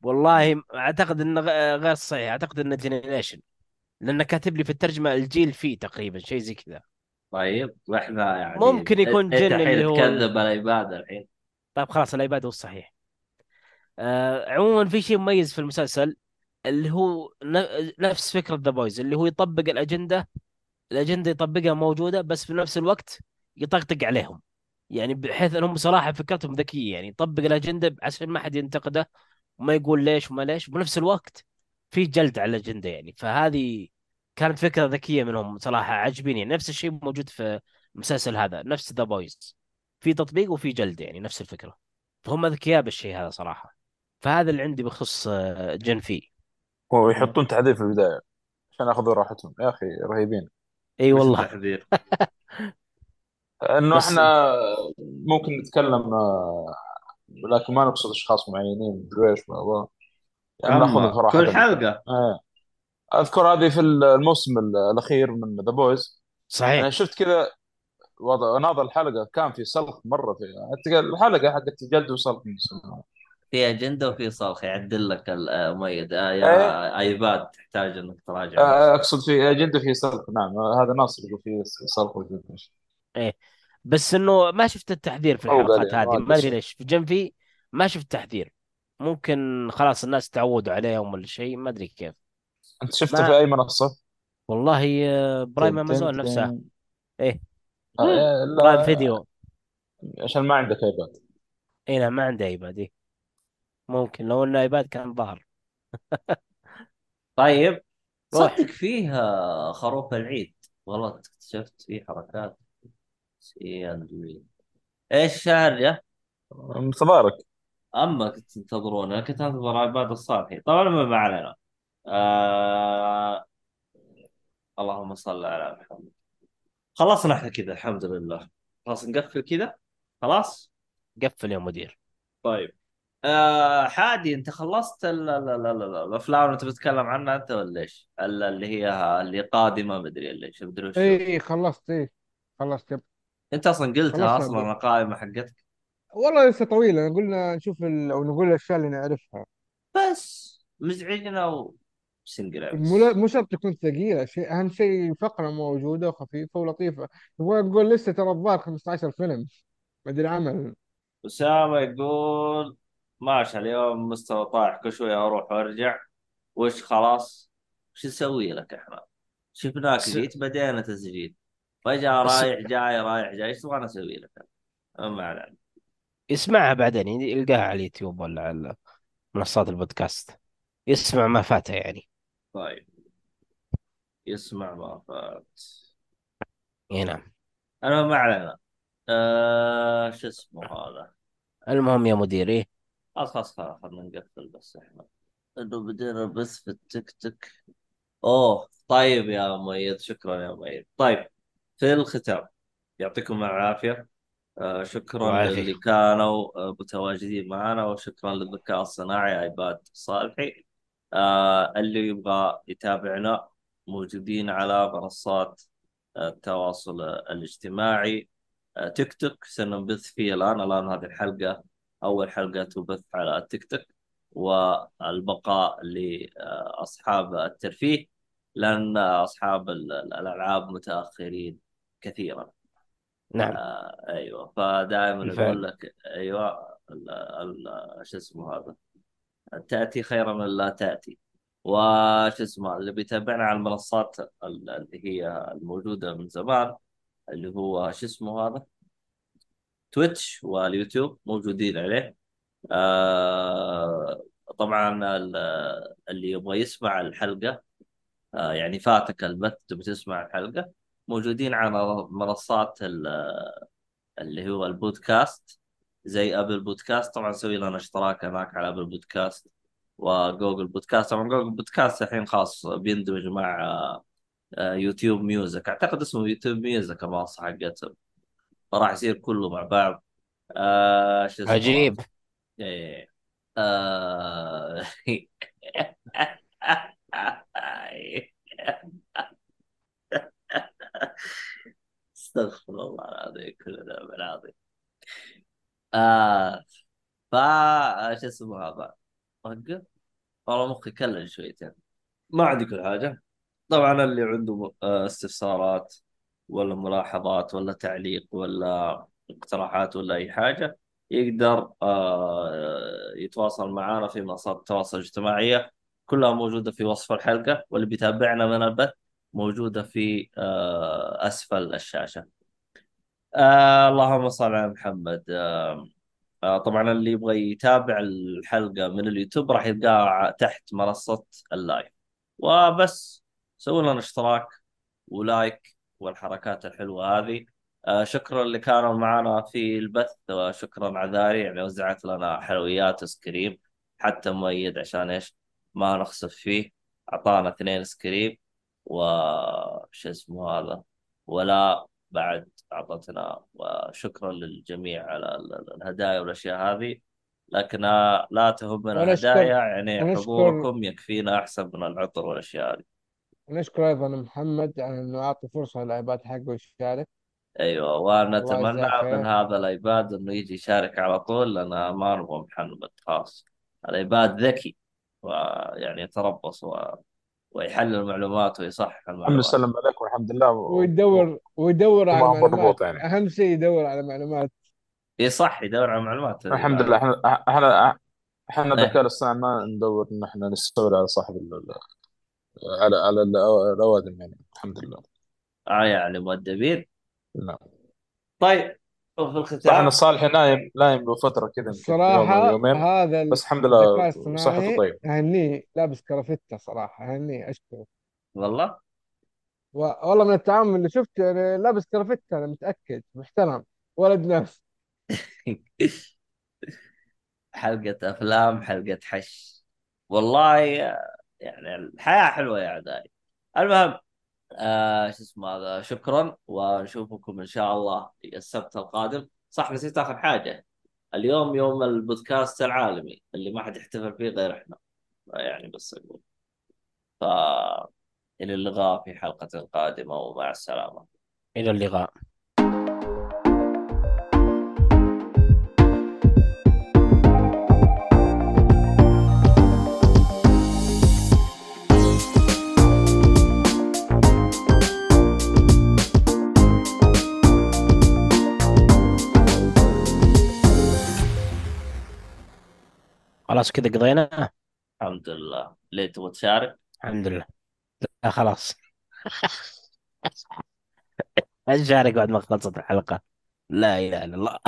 والله أعتقد انه غير صحيح. أعتقد انه generation لأنه كاتب لي في الترجمة الجيل فيه تقريبا شيء زي كذا. طيب وإحنا يعني ممكن يكون انت جن اللي هو- تكذب الايباد الحين. طيب خلاص الإيباد هو الصحيح. آه عموما في شيء مميز في المسلسل اللي هو نفس فكرة ذا بويز اللي هو يطبق الأجندة الأجندة يطبقها موجودة بس في نفس الوقت يطقطق عليهم. يعني بحيث إنهم صراحة فكرتهم ذكية يعني يطبق الأجندة عشان ما حد ينتقده وما يقول ليش وما ليش. وبنفس الوقت في جلد على الأجندة يعني. فهذه كانت فكرة ذكية منهم صراحة عجبيني يعني نفس الشيء موجود في المسلسل هذا نفس ذا بويز في تطبيق وفي جلد يعني نفس الفكرة. فهم ذكياء بالشيء هذا صراحة. فهذا اللي عندي بخصوص آه، Gen V ويحطون تحذير في البداية. عشان ياخذوا راحتهم. يا أخي رهيبين. إي والله. التحذير؟ إنه إحنا ممكن نتكلم آه، لكن ما نقصد أشخاص معينين. مدري إيش ما. يعني ناخذ كل حلقة. إيه. أذكر هذه في الموسم الأخير من ذا بويز صحيح. أنا شفت كذا وضع ناظر الحلقة كان في سلخ مرة في حتى الحلقة حقت جلد وسلخ في أجندة وفي سلخ يعدل لك المؤيد آه إيه. يا آيباد تحتاج إنك تراجع. آه، أقصد في أجندة في سلخ نعم هذا ناصر يقول في سلخ وفي إيش. بس إنه ما شفت التحذير في الحلقات يعني، هذه. ما أدري أدري. ليش. في Gen V ما شفت تحذير. ممكن خلاص الناس تعودوا عليهم ولا شيء ما أدري كيف. أنت شفته ما- في أي منصة؟ والله آه، برايم تن- امازون نفسها. تن- إيه. آه، إيه، لا، برايم فيديو عشان ما عندك ايباد اي نعم ما عندي ايباد إيه. ممكن لو إنه ايباد كان ظهر. طيب روح. صدق فيه آه، خروف العيد. والله اكتشفت فيه حركات. سي اند وي إيش الشهر تبارك أما كنت تنتظرون أنا كنت أنتظر عباد الصالحي طبعا ما ما علينا آه... اللهم صل على محمد. خلصنا إحنا كذا الحمد لله. خلاص نقفل كذا؟ خلاص؟ قفل يا مدير. طيب. آه حادي أنت خلصت ال- ال- ال- ال- الأفلام اللي انت بتتكلم عنها أنت ولا إيش؟ ال- اللي هي اللي قادمة مدري إيش مدري وش اي خلصت اي خلصت yep. أنت أصلا قلتها خلصنا أصلا. القائمه حقتك. والله لسه طويلة قلنا نشوف ال... أو نقول الأشياء اللي نعرفها. بس مزعجنا و single مو مو شرط تكون ثقيلة شيء أهم شيء فقرة موجودة وخفيفة ولطيفة. نبغى نقول لسه ترى الظاهر 15 فيلم. مدري عمل. أسامة يقول ماشي اليوم مستوى طايح كل شوية أروح وأرجع. وش خلاص؟ وش نسوي لك إحنا؟ شفناك جيت بدينا تسجيل. بس- رايح جاي رايح جاي إيش تبغى نسوي لك؟ ما علينا. يسمعها بعدين يلقاها على اليوتيوب ولا على منصات البودكاست. يسمع ما فاته يعني. طيب. يسمع ما فات اي نعم. أنا ما علينا. آه شو اسمه هذا؟ المهم يا مدير إيه خلاص خلاص خلاص خلنا نقفل بس إحنا. إنه بدينا بث في التيك توك أوه طيب يا مؤيد شكرا يا مؤيد. طيب في الختام. يعطيكم العافية. آه شكرا. للي كانوا آه متواجدين معنا وشكرا للذكاء الصناعي عباد صالحي. آه اللي يبغى يتابعنا موجودين على منصات التواصل الاجتماعي آه، تيك توك. سننبث فيه الآن. الآن هذه الحلقة أول حلقة تبث على التيك توك والبقاء لأصحاب الترفيه لأن أصحاب ال- الألعاب متأخرين كثيرا. نعم. آه أيوه. فدائما. يقول لك أيوه شو اسمه هذا؟ تأتي خيرا من لا تأتي. وش اسمه اللي بيتابعنا على المنصات ال- اللي هي الموجودة من زمان اللي هو شو اسمه هذا؟ تويتش واليوتيوب موجودين عليه. آه طبعا ال- اللي يبغى يسمع الحلقة آه يعني فاتك البث تبي تسمع الحلقة موجودين على منصات ال- اللي هو البودكاست. زي Apple Podcasts طبعا سوي لنا اشتراك هناك على Apple Podcasts و Google Podcasts طبعا Google Podcasts الحين خاص بيندمج مع آه، آه، YouTube Music أعتقد اسمه YouTube Music المنصة حقتهم فراح يصير كله مع بعض. آه شو اسمه؟ عجيب. إيه آه... استغفر الله العظيم كل العظيم آه فا شو اسمه هذا؟ وقف والله مخي كلل شويتين. ما عندي كل حاجة. طبعا اللي عنده آه، استفسارات ولا ملاحظات ولا تعليق ولا اقتراحات ولا أي حاجة يقدر آه، يتواصل معنا في منصات التواصل الاجتماعية. كلها موجودة في وصف الحلقة واللي بيتابعنا من البث موجودة في آه، أسفل الشاشة. آه اللهم صل على محمد. آه آه طبعا اللي يبغى يتابع الحلقة من اليوتيوب راح يلقاها تحت منصة ال live. وبس سووا لنا اشتراك و like والحركات الحلوة هذه. آه شكرا اللي كانوا معنا في البث وشكرا عذاري يعني وزعت لنا حلويات وآيسكريم حتى مؤيد عشان إيش؟ ما نخسف فيه. أعطانا اثنين سكريم وش اسمه هذا؟ ولا بعد أعطتنا وشكرا للجميع على ال- ال- الهدايا والأشياء هذه. لكن لا تهمنا الهدايا يعني حضوركم يكفينا أحسن من العطر والأشياء هذه. ونشكر أيضا محمد على إنه أعطي فرصة للعباد حقه يشارك. أيوه يجزاه خير. من هذا الايباد إنه يجي يشارك على طول لأن ما نبغى محمد خلاص الايباد ذكي ويعني يتربص و... ويحلل المعلومات ويصحح الحمد المعلومات. سلم عليكم والحمد لله. ويدور ويدور على وما معلومات. مربوط يعني. أهم شيء يدور على معلومات. يصح يدور على معلومات. الحمد لله. إحنا إحنا إحنا. الذكاء الاصطناعي ما ندور إن إحنا نستولي على صاحب ال- على على الأوادم يعني. الحمد لله. آه يعني مؤدبين. نعم. طيب وفي صح ان الختام. صالح نايم نايم له فترة كذا الصراحة يومين. هذا بس الحمد لله صحته طيب أهنيه. لابس كرافتة صراحة أهنيه أشكره. والله؟ و... والله من التعامل اللي شفته يعني لابس كرافتة أنا متأكد محترم ولد ناس. حلقة أفلام حلقة حش. والله يعني الحياة حلوة يا اعدائي المهم آه شو اسمه هذا شكرا ونشوفكم إن شاء الله السبت القادم. صح نسيت اخر حاجة. اليوم يوم البودكاست العالمي اللي ما حد يحتفل فيه غير إحنا. يعني بس أقول. ف إلى اللقاء في حلقة قادمة ومع السلامة. إلى اللقاء. خلاص كذا قضينا؟ الحمد لله. ليه تبغى تشارك؟ الحمد لله. لا خلاص. اشارك بعد ما خلصت الحلقة؟ لا إله إلا الله.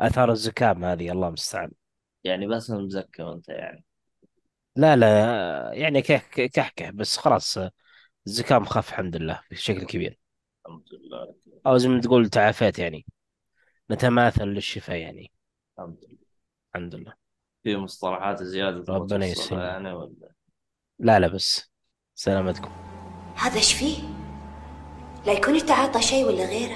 أثار الزكام هذه الله المستعان. يعني بس مزكى أنت يعني. لا لا يعني كح كحكه بس خلاص الزكام خف الحمد لله بشكل كبير. الحمد لله. أو زي ما تقول تعافيت يعني. نتماثل للشفاء يعني. الحمد لله. الحمد لله في مصطلحات زيادة ربنا يسلمك. يعني ولا لا لا بس سلامتكم هذا إيش فيه؟ لا يكون يتعاطى شيء ولا غيره